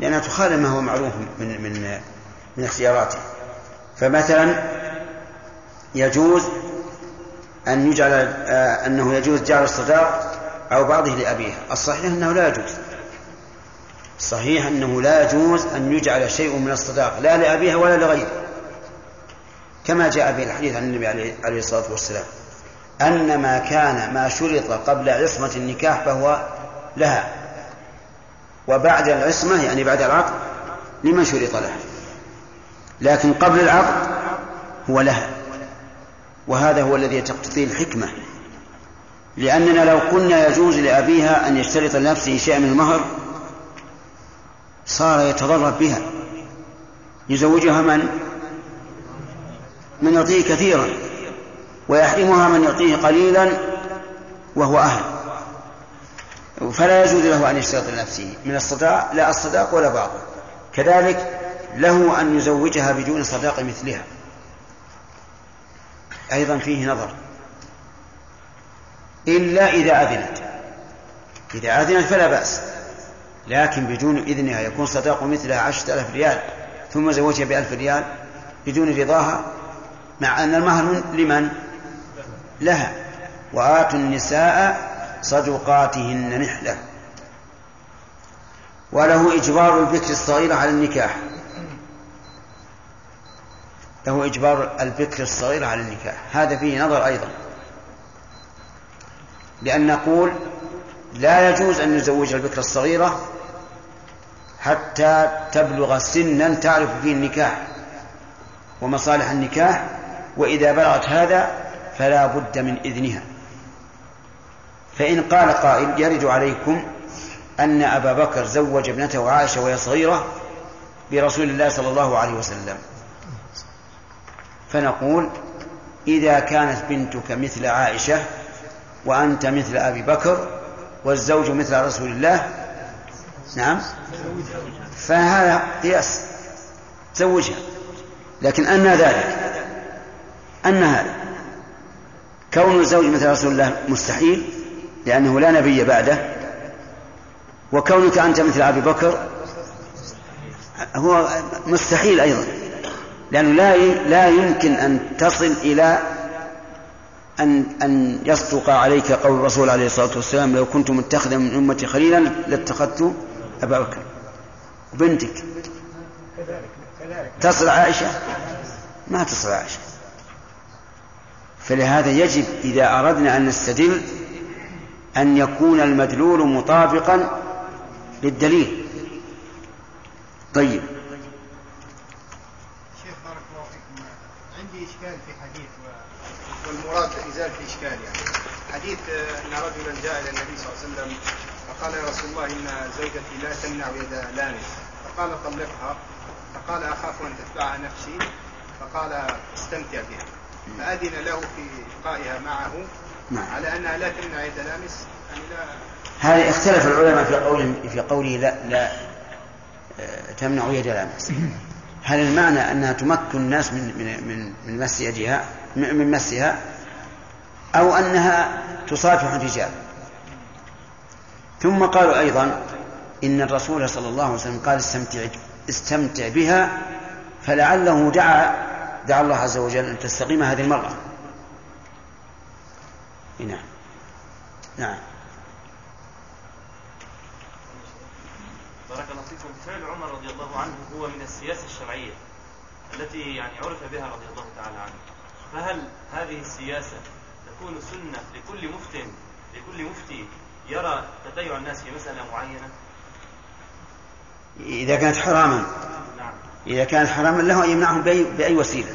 لأنها تخالف ما هو معروف من من من اختياراته. فمثلا يجوز أن يجعل آه، أنه يجوز جعل الصداق أو بعضه لأبيها الصحيح أنه لا يجوز. صحيح أنه لا يجوز أن يجعل شيء من الصداق لا لأبيها ولا لغيره. كما جاء في الحديث عن النبي عليه الصلاة والسلام أن ما كان ما شرط قبل عصمة النكاح فهو لها. وبعد العصمة يعني بعد العقد لمن شرط لها. لكن قبل العقد هو لها. وهذا هو الذي تقتضيه الحكمة. لأننا لو قلنا يجوز لأبيها أن يشترط لنفسه شيئا من المهر صار يتضرر بها. يزوجها من؟ من يعطيه كثيرا ويحرمها من يعطيه قليلا وهو أهل. فلا يجوز له أن يشترط لنفسه. من الصداق لا الصداق ولا بعضه كذلك له أن يزوجها بدون صداق مثلها. أيضا فيه نظر. إلا إذا أذنت. إذا أذنت فلا بأس. لكن بدون إذنها يكون صداق مثلها عشرة ألاف ريال ثم زوجها بألف ريال بدون رضاها مع أن المهر لمن؟ لها. وآتوا النساء صدقاتهن نحلة. وله إجبار البكر الصغيرة على النكاح. له إجبار البكر الصغيرة على النكاح. هذا فيه نظر أيضا. لأن نقول لا يجوز أن يزوج البكر الصغيرة حتى تبلغ سنا تعرف فيه النكاح ومصالح النكاح وإذا بلغت هذا فلا بد من إذنها. فإن قال قائل يرد عليكم أن أبا بكر زوج ابنته عائشة وهي صغيرة برسول الله صلى الله عليه وسلم. فنقول إذا كانت بنتك مثل عائشة وأنت مثل أبي بكر والزوج مثل رسول الله نعم فهذا قياس زوجها. لكن أن ذلك أن هذا كون الزوج مثل رسول الله مستحيل لأنه لا نبي بعده وكونك أنت مثل أبي بكر هو مستحيل أيضا لأنه لا لا يمكن أن تصل إلى أن أن يصدق عليك قول الرسول عليه الصلاة والسلام لو كنت متخذا من أمتي خليلا لاتخذت أبا بكر وبنتك. تصل عائشة؟ ما تصل عائشة. فلهذا يجب إذا أردنا أن نستدل أن يكون المدلول مطابقا للدليل. طيب. شيخ بارك الله فيكم. عندي إشكال في حديث والمراد إزالة الإشكال يعني. حديث أن رجلا جاء إلى النبي صلى الله عليه وسلم فقال يا رسول الله إن زوجتي لا تمنع يد لامس. فقال طلقها. فقال أخاف أن تتبعها نفسي. فقال استمتع بها. فأذن له في إبقائها معه نعم. على أنها لا تمنع يد لامس يعني لا هذا اختلف العلماء في قول في قوله لا لا آه، تمنع يد لامس هل المعنى أنها تمكن الناس من من من من مس يدها من مسها أو أنها تصافح الرجال ثم قالوا أيضا إن الرسول صلى الله عليه وسلم قال استمتع استمتع بها فلعله دعا دعا الله عز وجل أن تستقيم هذه المرأة. نعم. نعم. بارك الله فيكم. فعل عمر رضي الله عنه هو من السياسة الشرعية التي يعني عرف بها رضي الله تعالى عنه. فهل هذه السياسة تكون سنة لكل مفت لكل مفتي يرى تتيع الناس في مسألة معينة؟ إذا كانت حراما. إذا كانت حراما له أن يمنعهم بأي, بأي وسيلة.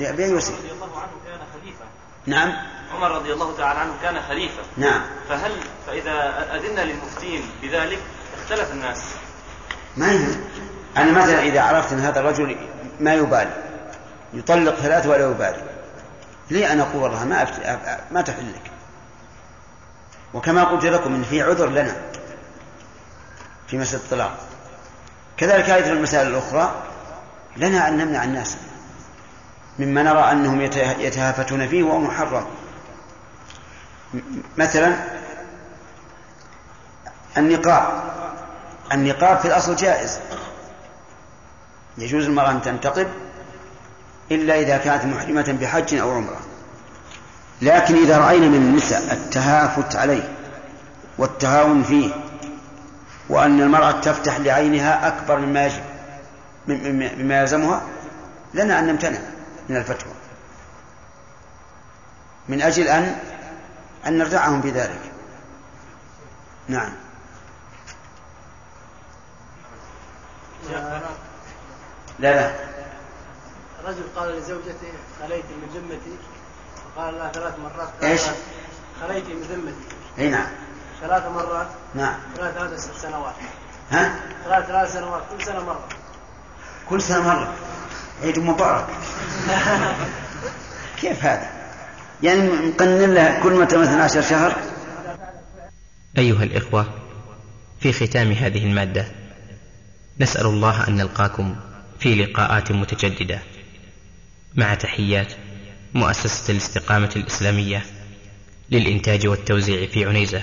نعم. بأي وسيلة. رضي الله عنه كان خليفة. نعم. عمر رضي الله تعالى عنه كان خليفة. نعم. فهل فإذا أذنا للمفتين بذلك اختلف الناس. ما يهم أنا مثلا إذا عرفت أن هذا الرجل ما يبالي. يطلق ثلاثة ولا يبالي. لي أن أقول والله ما أفت... ما تحل لك وكما قلت لكم إن في عذر لنا. في مسألة الطلاق. كذلك أيضا المسائل الأخرى لنا أن نمنع الناس مما نرى أنهم يتهافتون فيه وهو محرم. مثلا النقاب. النقاب في الأصل جائز. يجوز المرأة أن تنتقب إلا إذا كانت محرمة بحج أو عمرة. لكن إذا رأينا من النساء التهافت عليه والتهاون فيه وأن المرأة تفتح لعينها أكبر مما يجب مما يلزمها لنا أن نمتنع من الفتوى. من أجل أن أن نردعهم بذلك. نعم. لا لا. رجل قال لزوجته خليت من ذمتي؟ فقال لها ثلاث مرات إيش؟ خليت من ذمتي. إي نعم. ثلاث مرات. نعم. ثلاث ثلاث سنوات. ها؟ ثلاث ثلاث سنوات. كل سنة مرة. كل سنة مرة. عيد مبارك. كيف هذا؟ يعني مقنن له كل متى مثلا عشر شهر؟ أيها الإخوة في ختام هذه المادة نسأل الله أن نلقاكم في لقاءات متجددة. مع تحيات مؤسسة الاستقامة الإسلامية للإنتاج والتوزيع في عنيزة.